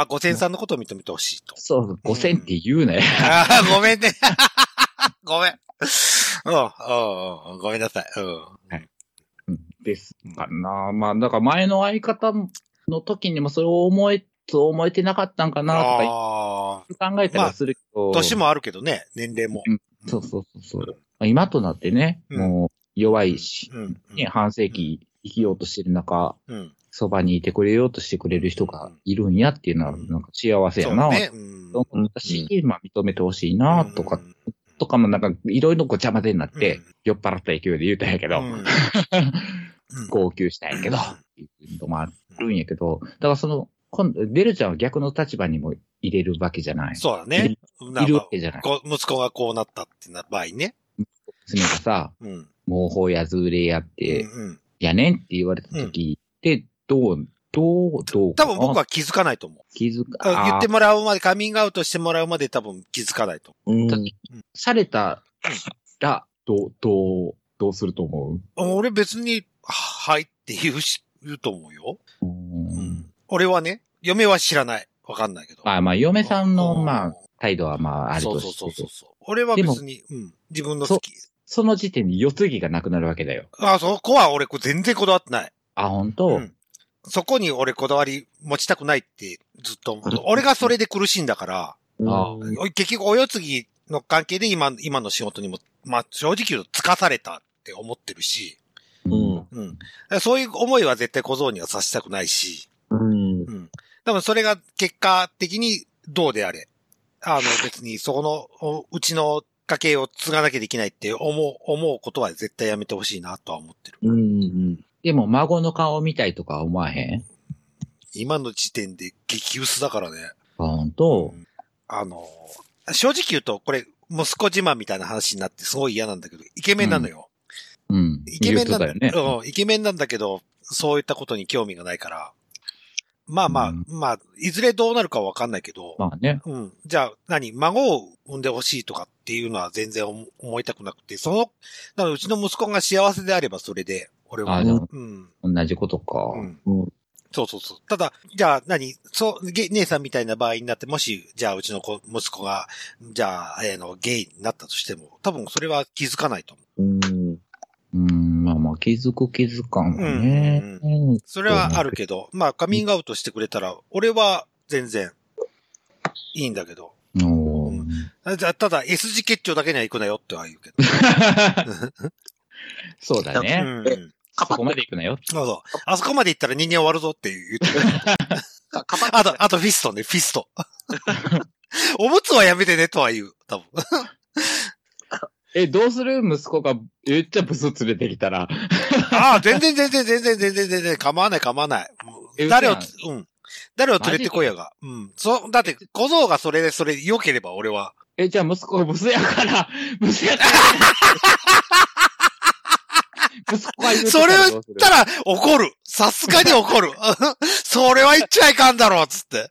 あ、五千さんのことを認めてほしいと。そう、5000って言うなよ。ああ、ごめんね。<laughs> ごめん。うん、うん、うんごめんなさい。うん。うんですかな。まあ、だから前の相方の時にもそれを思え、そう思えてなかったんかなとか考えたらするけど。年もあるけどね、年齢も。そうそうそうそう。今となってね、うんもう弱いし、うん。ね、半世紀生きようとしてる中、うん。そばにいてくれようとしてくれる人がいるんやっていうのは、うんなんか幸せやな、と思ったし、まあ認めてほしいな、とか、とかもなんかいろいろごちゃ混ぜになって、酔っ払った勢いで言うたんやけど、<laughs> 号泣したんやけど、っていうのもあるんやけど、だからその、今度、デルちゃんは逆の立場にも入れるわけじゃない。そうだね。いるわけじゃない。こ息子がこうなったってな場合ね。娘がさ、うん。毛包やずれやって、うんやねんって言われた時って、どう、どう、どう多分僕は気づかないと思う。気づか、あ言ってももらうまで、カミングアウトしてもらうまで多分気づかないとうん。されたら、どう、どう、どうすると思思う。俺別に、はいって言うし、言うと思うよ。う、ううんん。俺はね、嫁は知らない。わかんないけど。まあまあ、嫁さんの、まうんあ、態度はまあ、あるそうとしてそうそうそう、そう。俺は別に、うん。自分の好き。その時点に世継ぎがなくなるわけだよ。あ、そこは俺全然こだわってない。あ、本当、うんそこに俺こだわり持ちたくないってずっと思う。俺がそれで苦しいんだから、あ結局お世継ぎの関係で今、今の仕事にも、まあ正直言うとつかされたって思ってるし、うん。うん。そういう思いは絶対小僧にはさせたくないし、うん。うん。多分それが結果的にどうであれ、あの別にそこの、うちの家系を継がなきゃできないって思う、思うことは絶対やめてほしいなとは思ってる。うんうん。でも孫の顔見たいとか思わへん？今の時点で激薄だからね。ほんと？うんあの、正直言うと、これ、息子自慢みたいな話になってすごい嫌なんだけど、イケメンなのよ。うん。イケメンなんだよね。うん、イケメンなんだけど、そういったことに興味がないから。まあまあ、うんまあ、いずれどうなるかはわかんないけど、まあね。うん。じゃあ、何？孫を産んでほしいとかっていうのは全然思思いたくなくて、その、だからうちの息子が幸せであればそれで、俺は。あでもうん。同じことか。うんうんそうそうそう。ただ、じゃあ何？そう、ゲ姉さんみたいな場合になって、もし、じゃあうちの子、息子が、じゃあ、えーの、ゲイになったとしても、多分それは気づかないと思うん。うん、気づく気づかんわね。う。それはあるけど、まあ、カミングアウトしてくれたら、俺は全然、いいんだけど。うんじゃあただ、S 字結腸だけには行くなよっては言うけど。<laughs> そうだね。うん。そこまで行くなよ。そうそう。あそこまで行ったら人間終わるぞって言ってる。あと、あとフィストね、フィスト。<laughs> おむつはやめてねとは言う。多分。え、どうする？息子がめっちゃブス連れてきたら。ああ、全然全然全然全然全然構わない構わない。誰を嘘、うん。誰を連れてこいやが。うん。そう、だって、小僧がそれで、それ良ければ俺は。え、じゃあ息子がブスやから、<laughs> ブスやから。<laughs> それを言ったら怒る。さすがに怒る。<laughs> それは言っちゃいかんだろう、つって。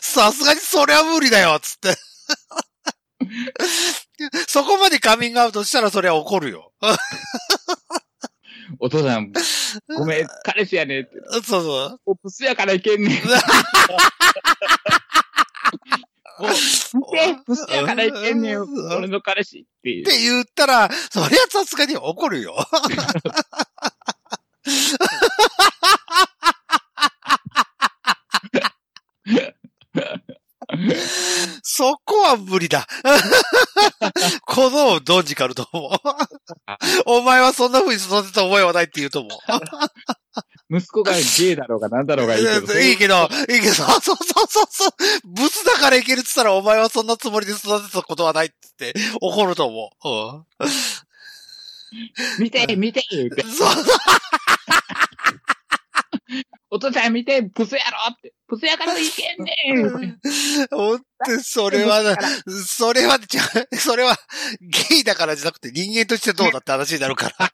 さすがにそれは無理だよ、つって。<laughs> そこまでカミングアウトしたらそれは怒るよ。お父さん、ごめん、彼氏やねって。そうそう。おブスやからいけんねん。お見て、ブスやからいけんねん俺の彼氏っていうっ。て言ったら、そりゃさすがに怒るよ。<laughs> そこは無理だ。<laughs> このドンジカルと思う。お前はそんな風に育てた覚えはないって言うと思う。息子がゲイだろうが何だろうがいいけど。<laughs> いいけど、いいけど、そ <laughs> うそうそうそうそう。ブスだからいけるって言ったらお前はそんなつもりで育てたことはないって言って怒ると思う。うん。見て、見て言うて。そうお父さん見て、ブスやろって。ブスやからいけんねん。本当にそれはな、それは、じゃそれは、ゲイだからじゃなくて人間としてどうだって話になるから。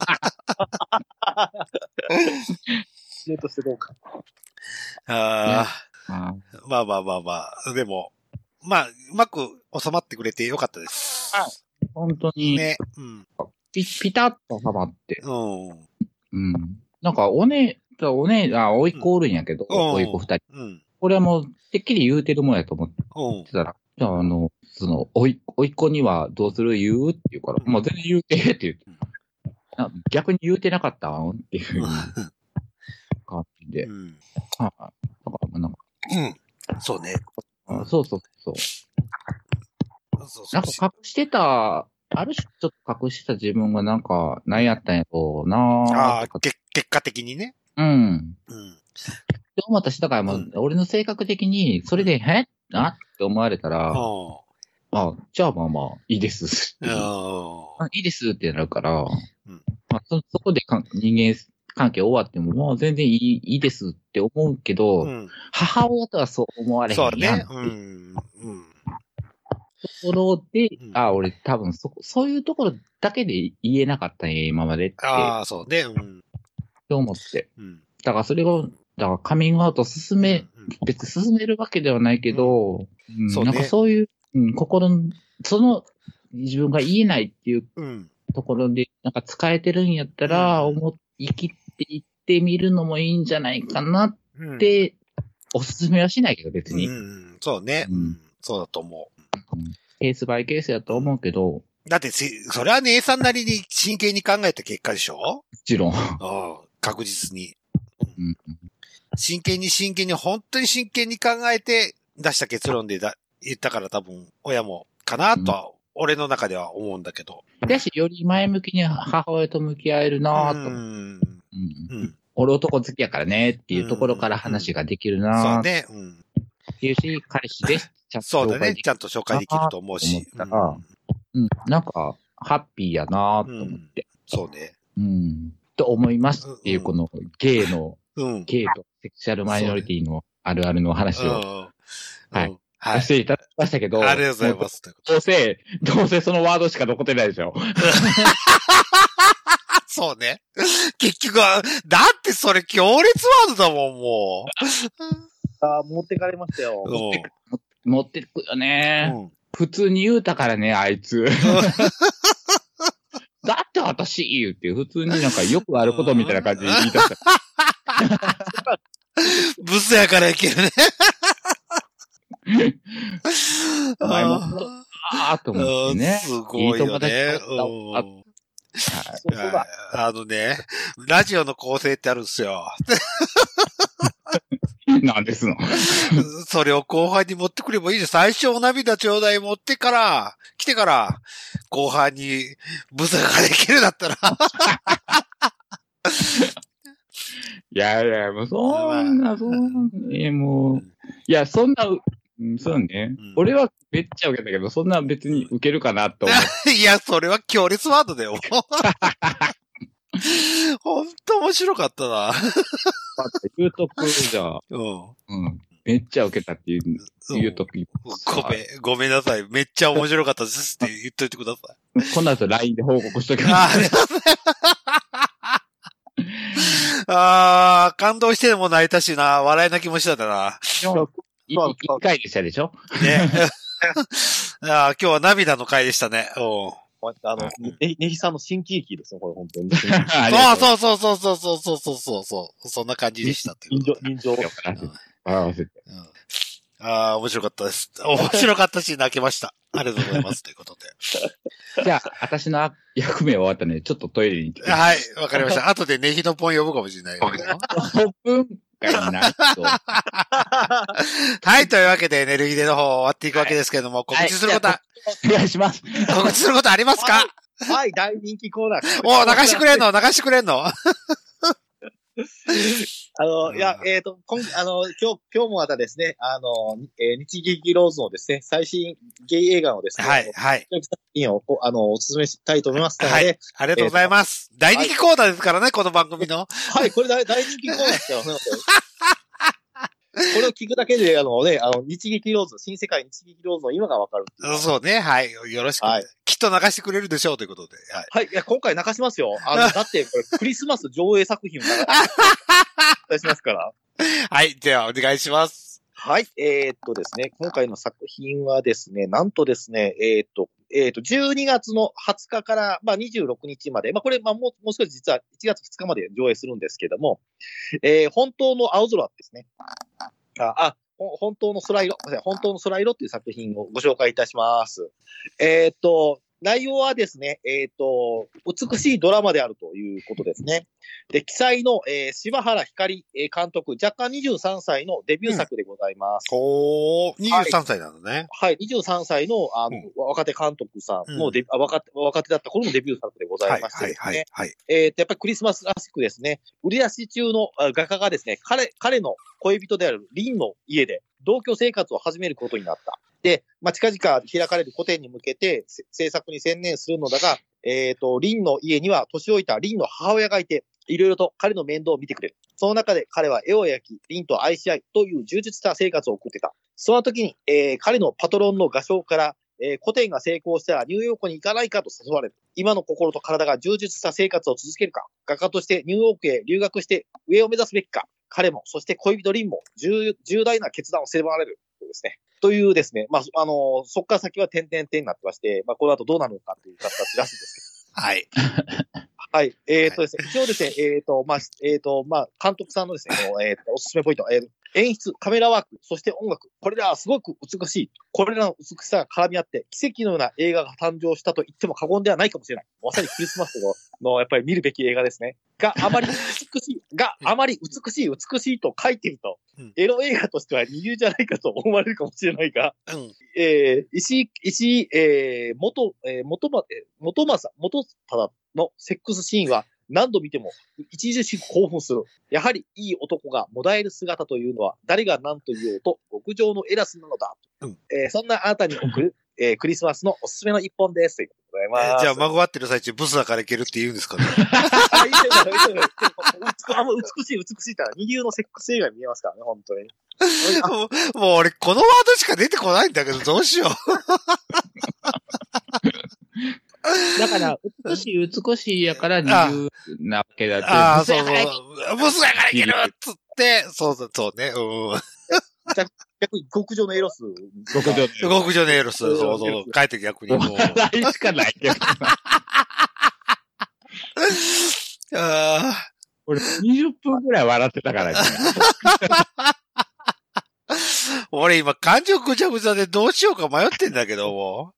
知恵としてどうか。あああまあまあまあまあ、でも、まあ、うまく収まってくれてよかったです。本当に、ね。うん。ピピタッとはまって。うん。うん。なんか、おね、おね、あ、おいっ子おるんやけど、うんおいっ子二人。うん。これはもう、てっきり言うてるもんやと思ってうん。たら、じゃあ、あの、その、おい、おいっ子にはどうする言うって言うから、うんもう全然言うてって言ってうん。あ逆に言うてなかったんっていう感じで。うん。はい。だから、なんか、うん。そうね。あそうそうそう。そうそなんか隠してた、ある種ちょっと隠してた自分がなんか何やったんやろうなああ結果的にね。うん。うん。って思ったし、だからもう、うん俺の性格的に、それで、へなって思われたら、うあ、じゃあまあまあ、いいです。あいいですってなるから、うんまあ、そ、そこでかん人間関係終わっても、もう全然いいいいですって思うけど、うん。母親とはそう思われへんそやうんね。っていううん。うん。ところで、うんあ、俺多分そ、そういうところだけで言えなかったんや、今までってああ、そうね。うん。思って。うん。だからそれを、だからカミングアウト進め、うん別に進めるわけではないけど、うんそうねなんかそういう、うん、心の、その自分が言えないっていううん。ところで、なんか使えてるんやったら、うん思い切っていってみるのもいいんじゃないかなっうん。て、おすすめはしないけど、別に。うん。そうね。ううんん。そうだと思ケースバイケースやと思うけど、もう。だってせ、それは姉さんなりに真剣に考えた結果でしょ？ちろん。うん。確実に。うん真剣に真剣に、本当に真剣に考えて出した結論でだ言ったから多分、親もかなとは、俺の中では思うんだけど。だし、より前向きに母親と向き合えるなぁと、うん。うんうん。俺男好きやからねっていうところから話ができるそうなぁっね。うん。ていうし、彼氏ですちゃんとそうだね。紹介できちゃんと紹介できると思うし。うん、なんか、ハッピーやなと思って。そうね。うん。と思いますっていう、うんこのゲイの、うん。ゲイとセクシャルマイノリティのあるあるの話をうんはいうんはいさせ。ていただきましたけど、ありがとうございます。どうせ、どうせそのワードしか残ってないでしょ。<laughs> そうね。結局は、だってそれ強烈ワードだもん、もあー持ってかれましたよ。持ってくよね、うん普通に言うたからね、あいつ。<laughs> だって私言うって、普通になんかよくあることみたいな感じで言い出した。ブスやからいけるね。<laughs> お前もあああとー思ってね。すごいよね。あのね、ラジオの構成ってあるんですよ。<laughs> なんですの？それを後半に持ってくればいいじゃん。最初お涙ちょうだい持ってから、来てから、後半にブスができるだったら。<laughs> いやいや、もうそんな、そんな、えもう、いや、そんな、うんそうね、うん俺はめっちゃ受けたけど、そんな別に受けるかなと思う。<laughs> いや、それは強烈ワードだよ。ほんと面白かったな。言うとくじゃあ、うん。うん。めっちゃ受けたっていう、言うとく。ごめん、ごめんなさい。めっちゃ面白かったですって言っといてください。<laughs> この後 LINE で報告しときあます。あ。<laughs> あー感動しても泣いたしな。笑い泣きもしたんだな。い一回でしたでしょ？ね。<laughs> あー今日は涙の回でしたね。うんあの、ね、ねぎさんの新喜劇ですね、これ本当に。<laughs> そうそうそうそうそうそうそうそうそう。そんな感じでしたっていう人情、ことで。人情。合わせて。うんああ、面白かったです。面白かったし、泣けました。ありがとうございます。ということで。じゃあ、私の役目終わったね。ちょっとトイレに行って。はい、わかりました。後でネヒのポン呼ぶかもしれないよ。5分間になると。<laughs> はい、というわけで、エネルギーでの方終わっていくわけですけれども、告知することは、お願いします。告知することありますか？はい、大人気コーナー。お流してくれんの？流してくれんの？あの、いや、えっ、と、今、あの、今日、今日もまたですね、あの、えー日劇ローズのですね、最新ゲイ映画のですね、はい、はい。をこあの、お勧めしたいと思いますので、ははいい、、ありがとうございます。大人気コーナーですからね、この番組の。これ大大人気コーナーですよ。<laughs> <laughs> これを聞くだけで、あのね、あの、日劇ローズ、新世界日劇ローズの今がわかるそうね、はい。よろしく。はいきっと流してくれるでしょうということで。はい。はい。いや、今回泣かしますよ。<laughs> あの、だって、これ、クリスマス上映作品を流 <laughs> 出しますから。はい、ではお願いします。はい。えーっとですね、今回の作品はですね、なんとですね、えーっと、えーと、12月の20日から、まあ、26日まで、まあ、これ、まあ、もう、もう少し実は1月2日まで上映するんですけども、えー本当の青空ですね。あ、あ、本当の空色、本当の空色っていう作品をご紹介いたします。えーと、内容はですね、えーっと、美しいドラマであるということですね。で、記載の、えー柴原光えー監督、若干23歳のデビュー作でございます。おー、23歳なのね。はい、23歳のあの、若手監督さんのデビ、あ若手若手だった頃のデビュー作でござはいい、ましてはい。はい、はい。えーと、やっぱりクリスマスらしくですね、売り出し中のあ画家がですね、彼、彼の恋人であるリンの家で同居生活を始めることになった。で、まあ、近々開かれる個展に向けて制作に専念するのだが、えっ、と、リンの家には年老いたリンの母親がいて、いろいろと彼の面倒を見てくれる。その中で彼は絵を焼き、リンと愛し合いという充実した生活を送ってた。その時に、えー彼のパトロンの画商から、えー個展が成功したらニューヨークに行かないかと誘われる。今の心と体が充実した生活を続けるか、画家としてニューヨークへ留学して上を目指すべきか、彼も、そして恋人リンも重大な決断を迫られる。ですね。というですね、まあ、あの、そこから先は点々点になってまして、まあ、この後どうなるのかという形らしいんですけど。はい。はい。えっ、とですね、一応ですね、えっ、と、まあ、えっ、と、まあ、監督さんのですね、えーとおすすめポイント、えー演出、カメラワーク、そして音楽。これらはすごく美しい。これらの美しさが絡み合って、奇跡のような映画が誕生したと言っても過言ではないかもしれない。まさにクリスマスの、のやっぱり見るべき映画ですね。があまり美しい、<laughs> があまり美しい、美しいと書いてると、うんエロ映画としては二流じゃないかと思われるかもしれないが、うん。えー、石井、石井、えー、元、えー、元ま、えー元正、元忠のセックスシーンは、何度見ても一時しく興奮する。やはりいい男がもだえる姿というのは誰が何と言おうと極上のエラスなのだ。うんえーそんなあなたに送る、えークリスマスのおすすめの一本です。ということでございます。じゃあ、まごわってる最中、ブスだからいけるって言うんですかね。<laughs> あいいじゃないいいじゃないあもう美しい、美しいってのは二流のセックス映画に見えますからね、本当に。あ <laughs> もうもう俺、このワードしか出てこないんだけど、どうしよう。<laughs> だから、美しい、美しいやから二流なわけだって。ああ、そうそう。ブスだからいけるっつって、そうそう、そうね。うん。逆に極上のエロス。極上極上のエロス。そうそう。書いて逆にもう。笑いしかないけど。<laughs> あ俺、20分くらい笑ってたから <laughs> 俺今感情ぐちゃぐちゃでどうしようか迷ってんだけども。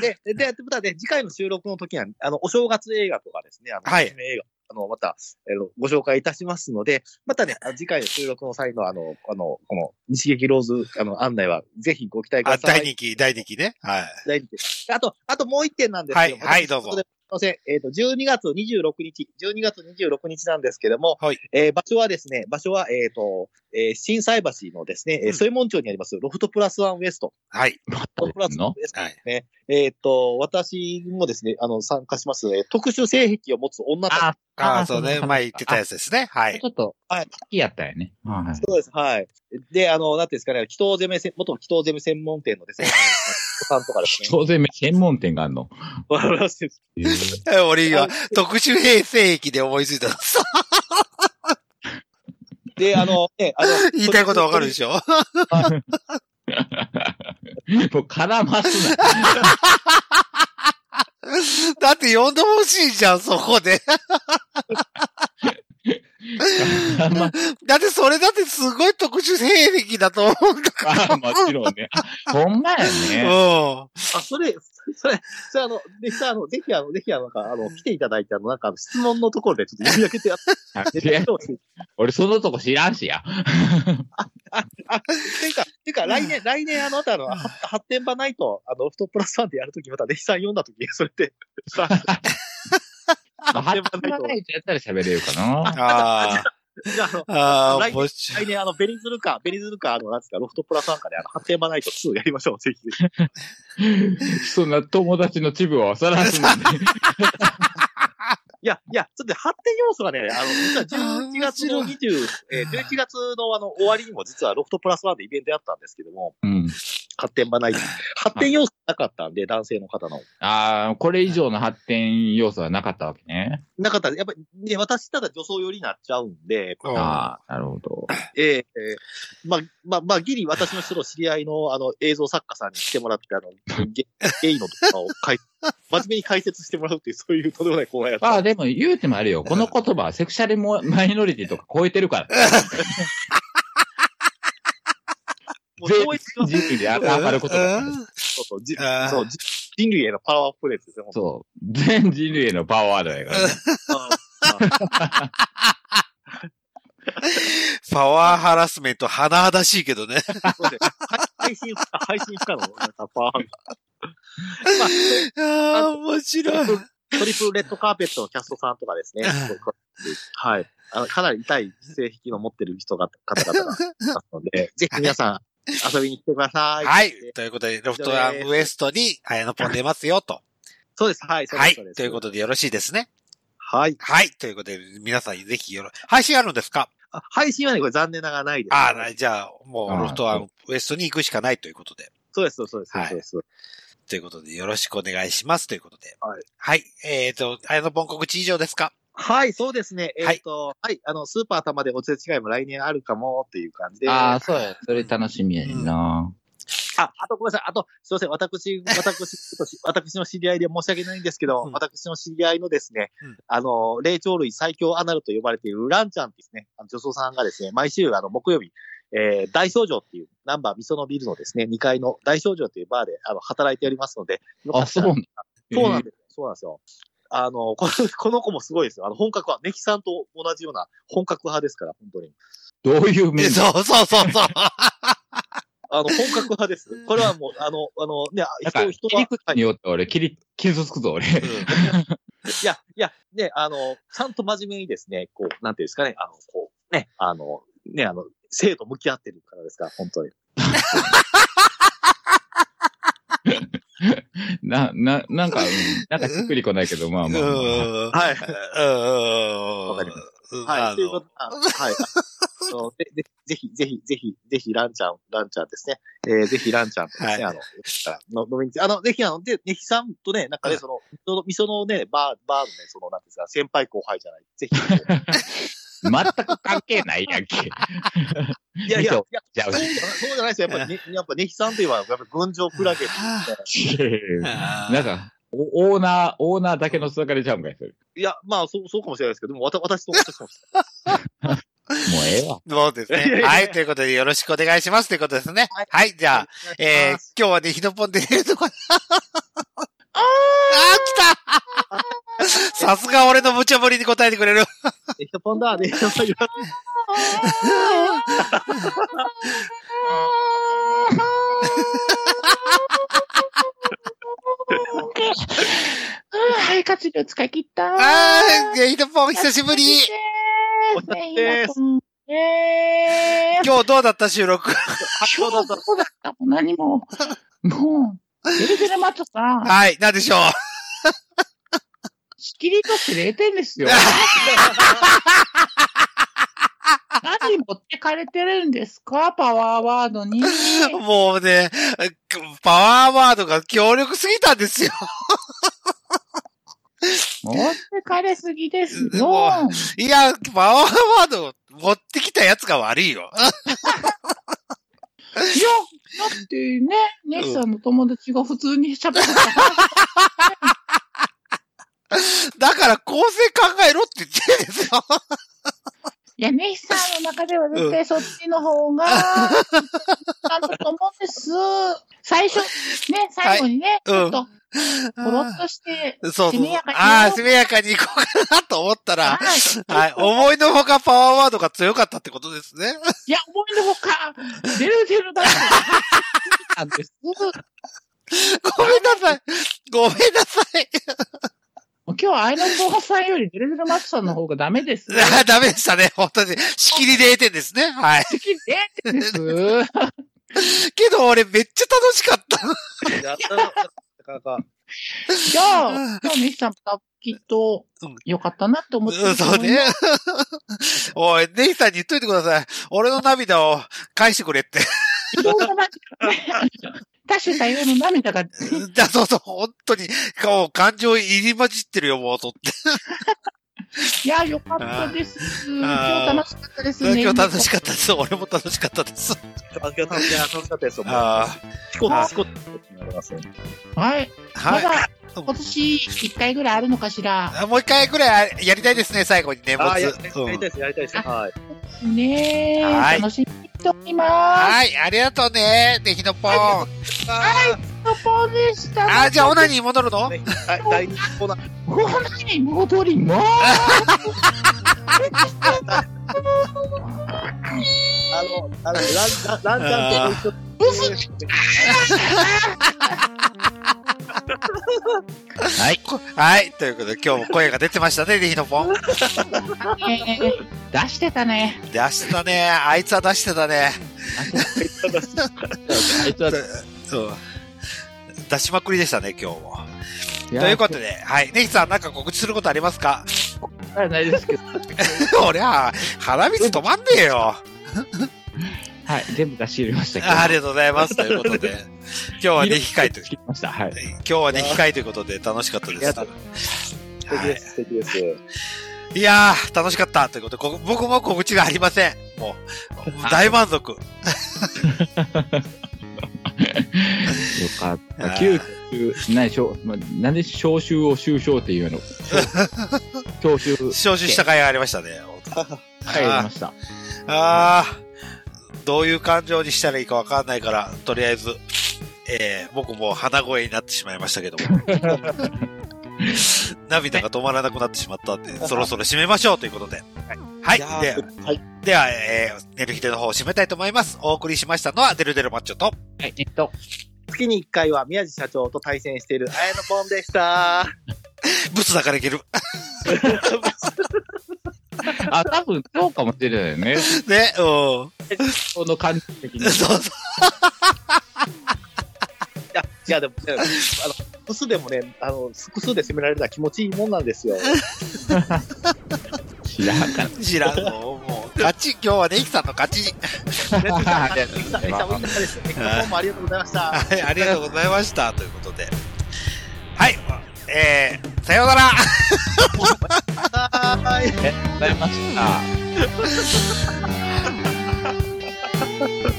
で、で、で、またね、次回の収録の時には、あの、お正月映画とかですね、あの、はい映画、あの、また、えーご紹介いたしますので、またね、次回の収録の際の、あの、あの、この、日劇ローズ、あの、案内は、ぜひご期待くあ、ださい。大人気、大人気ね。はい。大人気あと、あともう一点なんですけども。はいはいどうぞすいません。えっ、と、12月26日、12月26日なんですけども、はいえー場所はですね、場所は、えっ、と、えー、震災橋のですね、えうんー、添門町にあります、ロフトプラスワンウエスト。はい。ロフトプラスワンのウエストはい。えっ、と、私もですね、あの、参加します、えー特殊性癖を持つ女たち。あああ、そうね。前言ってたやつですね。はいち。ょっと、はい好きやったよね。はいそうです、はい。で、あの、なんていうんですかね、祈祷攻めせ、元祈祷攻め専門店のですね、さんとかですね。当然専門店があるの。わかります俺今、特殊兵聖域で思いついた。で、あの、ね、あの、言いたいことわかるでしょ？<laughs> もう絡ますな。<laughs> だって呼んでほしいじゃん、そこで。<laughs> だってそれだってすごい特殊兵歴だと思うんだかあ、もちろんね。あほんまやら。ね。うん。あ、それ、それ、それあの、あの、ぜひあの、ぜひあの、あの、来ていただいて、あの、なんか、質問のところでちょっと読み上げてやって。俺そのとこ知らんしや。あ、あ、ていうか、ていうか、来年、来年、あの、またあの、は発展場ないと、あの、ロフトプラスワンでやるとき、また、弟子さん読んだとき、それで、さ、<laughs> 発展場ないとやったら喋れるかな。あじゃあ、あの、あ。ああ、来もし、来年、あの、ベニズルか、ベニズルか、あの、なんですか、ロフトプラスワンかで、あの、発展場ないと2やりましょう、<laughs> ぜひぜひ。<laughs> そんな友達のチブをさらすのね。<laughs> いや、いや、ちょっと発展要素がね、あの、実は11月の20、えー、11月のあの、終わりにも実はロフトプラスワンでイベントやったんですけども、うん。発展場ない。発展要素なかったんで、男性の方の。ああ、これ以上の発展要素はなかったわけね。なかった。やっぱり、ね、私ただ女装寄りになっちゃうんで、うんああ、なるほど。えーえーまあ、まあ、まあ、ギリ私の人の知り合いの、あの、映像作家さんに来てもらって、あの、ゲ <laughs> ゲイのとかをかい、真面目に解説してもらうっていう、そういうとんでもないコーナーやった。ああ、でも言うてもあれよ。この言葉はセクシャルモマイノリティとか超えてるから。<laughs> もう統一全人類で当てはまる言葉だから。そうそう、人類へのパワーフレーズですね、本当そう。全人類へのパワーだよね。<laughs> パワーハラスメント、甚だしいけどね。そうです配信不可、配信不可の、<laughs> なんかパワーが。ああ、面白い。トリプルレッドカーペットのキャストさんとかですね。<laughs> はい。あの、かなり痛い性癖の持ってる人が、方々がいますので、ぜひ皆さん遊びに来てください。はい。ということで、ロフトアンウエストに、あやのぽん出ますよ、と。そうです。はい。はい。ということでよろしいですね。はい。はい。ということで、皆さんぜひよろ、配信あるんですか？あ配信はね、これ残念ながらないです。ああ、じゃあ、もう、ロフトアンウエストに行くしかないということで。そうです、そうです、はいそうです。ということで、よろしくお願いします。ということで。はい。はい。えっ、と、あやのぽん告知以上ですか？はい、そうですね。えっ、はいと、はい、あの、スーパー玉でおつれ違いも来年あるかもっていう感じで。ああ、そうや。それ楽しみやねんな。あ、あとごめんなさい。あと、すいません。私、私、私の知り合いで申し訳ないんですけど、うん私の知り合いのですね、うんあの、霊長類最強アナルと呼ばれているランちゃんですね、あの女装さんがですね、毎週、あの、木曜日、えー、大少女っていう、ナンバーミソのビルのですね、2階の大少女というバーで、あの、働いておりますので、あ、そうなんそうなんですよ。そうなんですよ。あの、この <laughs> この子もすごいですよ。あの、本格派、ネキさんと同じような本格派ですから、本当に。どういう面？でそうそうそうそう。<laughs> あの、本格派です。これはもう、あの、あの、ね、人、人は切り、口によって俺、切り、傷つくぞ、俺。いや、いや、ね、あの、ちゃんと真面目にですね、こう、なんていうんですかね、あの、こう、ね、あの、ね、あの、生と向き合ってるからですから、本当に。<laughs> <laughs> な、な、なんか、うんなんかしっくりこないけど、まあまあ。はい。うん。わかりますうん。はい。ということあはい。あの <laughs> ででぜひ、ぜひ、ぜひ、ぜひ、ランちゃん、ランちゃんですね。えー、ぜひ、ランちゃんとですね、はいあの、の飲みにあの、ぜひ、あの、で、ねひさんとね、なんかね、その、その、味噌のね、バー、バーのね、その、なんていうんですか、先輩後輩じゃない。ぜひ、こ <laughs> 全く関係ないやんけ。ういやいや、いや、じゃあそうそうじゃないですよ。やっぱり、ね、やっぱ、ねひさんといえば、やっぱ、群青クラゲっていうねあーなんか、おオーナー、オーナーだけのつながりちゃうんかい、それ。いや、まあ、そう、そうかもしれないですけど、でも、わた私と、私とも。<laughs> もうええわ。そうですね。やはい。ということで、よろしくお願いします。ということですね。はいはい。じゃあ、えー、今日はね、ひのぽんで寝るとこ <laughs> あー、来た <laughs> さすが俺の無茶ぶりに答えてくれる。ねひとぽんだ、ねひとぽんだ。はい、活量使い切った。あー、ねひのぽん久しぶり。お疲れ様ですえー、今日どうだった収録？そうだった。そうだった。もう何も。もう、デルデルマッチョさん、はい。なんでしょう。仕切りとして0点ですよ。<laughs> 何持ってかれてるんですか？パワーワードに。もうね、パワーワードが強力すぎたんですよ。持ってかれすぎですもよ。いや、パワーワード持ってきたやつが悪いよ。いや、だってね、ネヒさんの友達が普通に喋ってた <laughs> <laughs> だから構成考えろって言ってるんですよ。いや、ネヒさんの中では絶対そっちの方が、<laughs> なんだと思うんです。最初、ね、最後にね、ちはいょっと、ほろっとして、そうそうああ、しめやかに行こうかなと思ったら、はい。はい。思いのほかパワーワードが強かったってことですね。いや、思いのほか、デルデルだってなんです。ごめんなさい。ごめんなさい。もう今日はアイランドさんよりデルデルマックさんの方がダメです。あ <laughs> ダメでしたね。本当に。仕切りで0点ですね。はい。好きでです。<laughs> けど俺めっちゃ楽しかった。やったなかなか。じゃあ、今日ネヒさんきっとうん良かったなって思ってうん、そうね。<laughs> おい、ネイさんに言っといてください。俺の涙を返してくれって。いろんな涙多種多様の涙が、<laughs> だそうそう、本当に、顔、感情入り混じってるよ、もう、とって。<laughs> いや、良かったです。今日楽しかったですね。今日楽しかったです。俺も楽しかったです。あ今日楽しかったですあシコあシコってなりますよね。はい。あ、はい。まだ、今年一回ぐらいあるのかしら？あもう一回くらいやりたいですね、最後に年末。ああ、ややりうんたいです、やりたいです。はい。ねえ、はい楽しみにしておりまはい、ありがとうね、ねひのぽん。あす。した。あ、じゃあ、オナニー戻るの？あ、ね、第第二コーナー。オナニー戻ります。あの、あの、ラン、ラン、ランちゃんとご一緒はい。はい、ということで、今日も声が出てましたね、ねひのぽん。ね出してたね。出したね。あいつは出してたね。あいつは、そう。出しまくりでしたね、今日も。とということで、はい。ネヒさん、なんか告知することありますか？はないですけど。<laughs> 俺は、鼻水止まんねえよ。はい、全部出し入れましたけど。あありがとうございます。ということで、今日はね、控えとました。はい。今日はね、控えということで楽しかったです。素敵はです、素敵です。い、いやー、楽しかったということで、こ僕も告知がありません。もう、大満足。<laughs> よかった。九州、ない、しょなんで召集を終章っていうの？<laughs> 召集、招集した甲斐がありましたね。<laughs> 帰りました。ああ、どういう感情にしたらいいかわかんないから、とりあえず、えー、僕も鼻声になってしまいましたけども。<laughs> 涙が止まらなくなってしまったんで、そろそろ締めましょうということで。はい。いやでーはい。では、えー、寝る日での方を締めたいと思います。お送りしましたのは、デルデルマッチョと、はい、えっと、月に1回は宮地社長と対戦している綾野ポンでした。<laughs> ブスだからいける。<laughs> あ、多分そうかもしれないよね。ね、うん。この感じ的に。そうそう。いや、いや、でも、ね、あの、複数でもね、あの、複数で攻められるのは気持ちいいもんなんですよ。知らんから。知らんの。もう、勝ち、今日はネイキさんの勝ち。ね、さん、ね、さん、ね、さん、おいかったです。ね、今日もありがとうございました。はい、ありがとうございました。ということで。はい、えー、さようならはーい。ありがとうございました。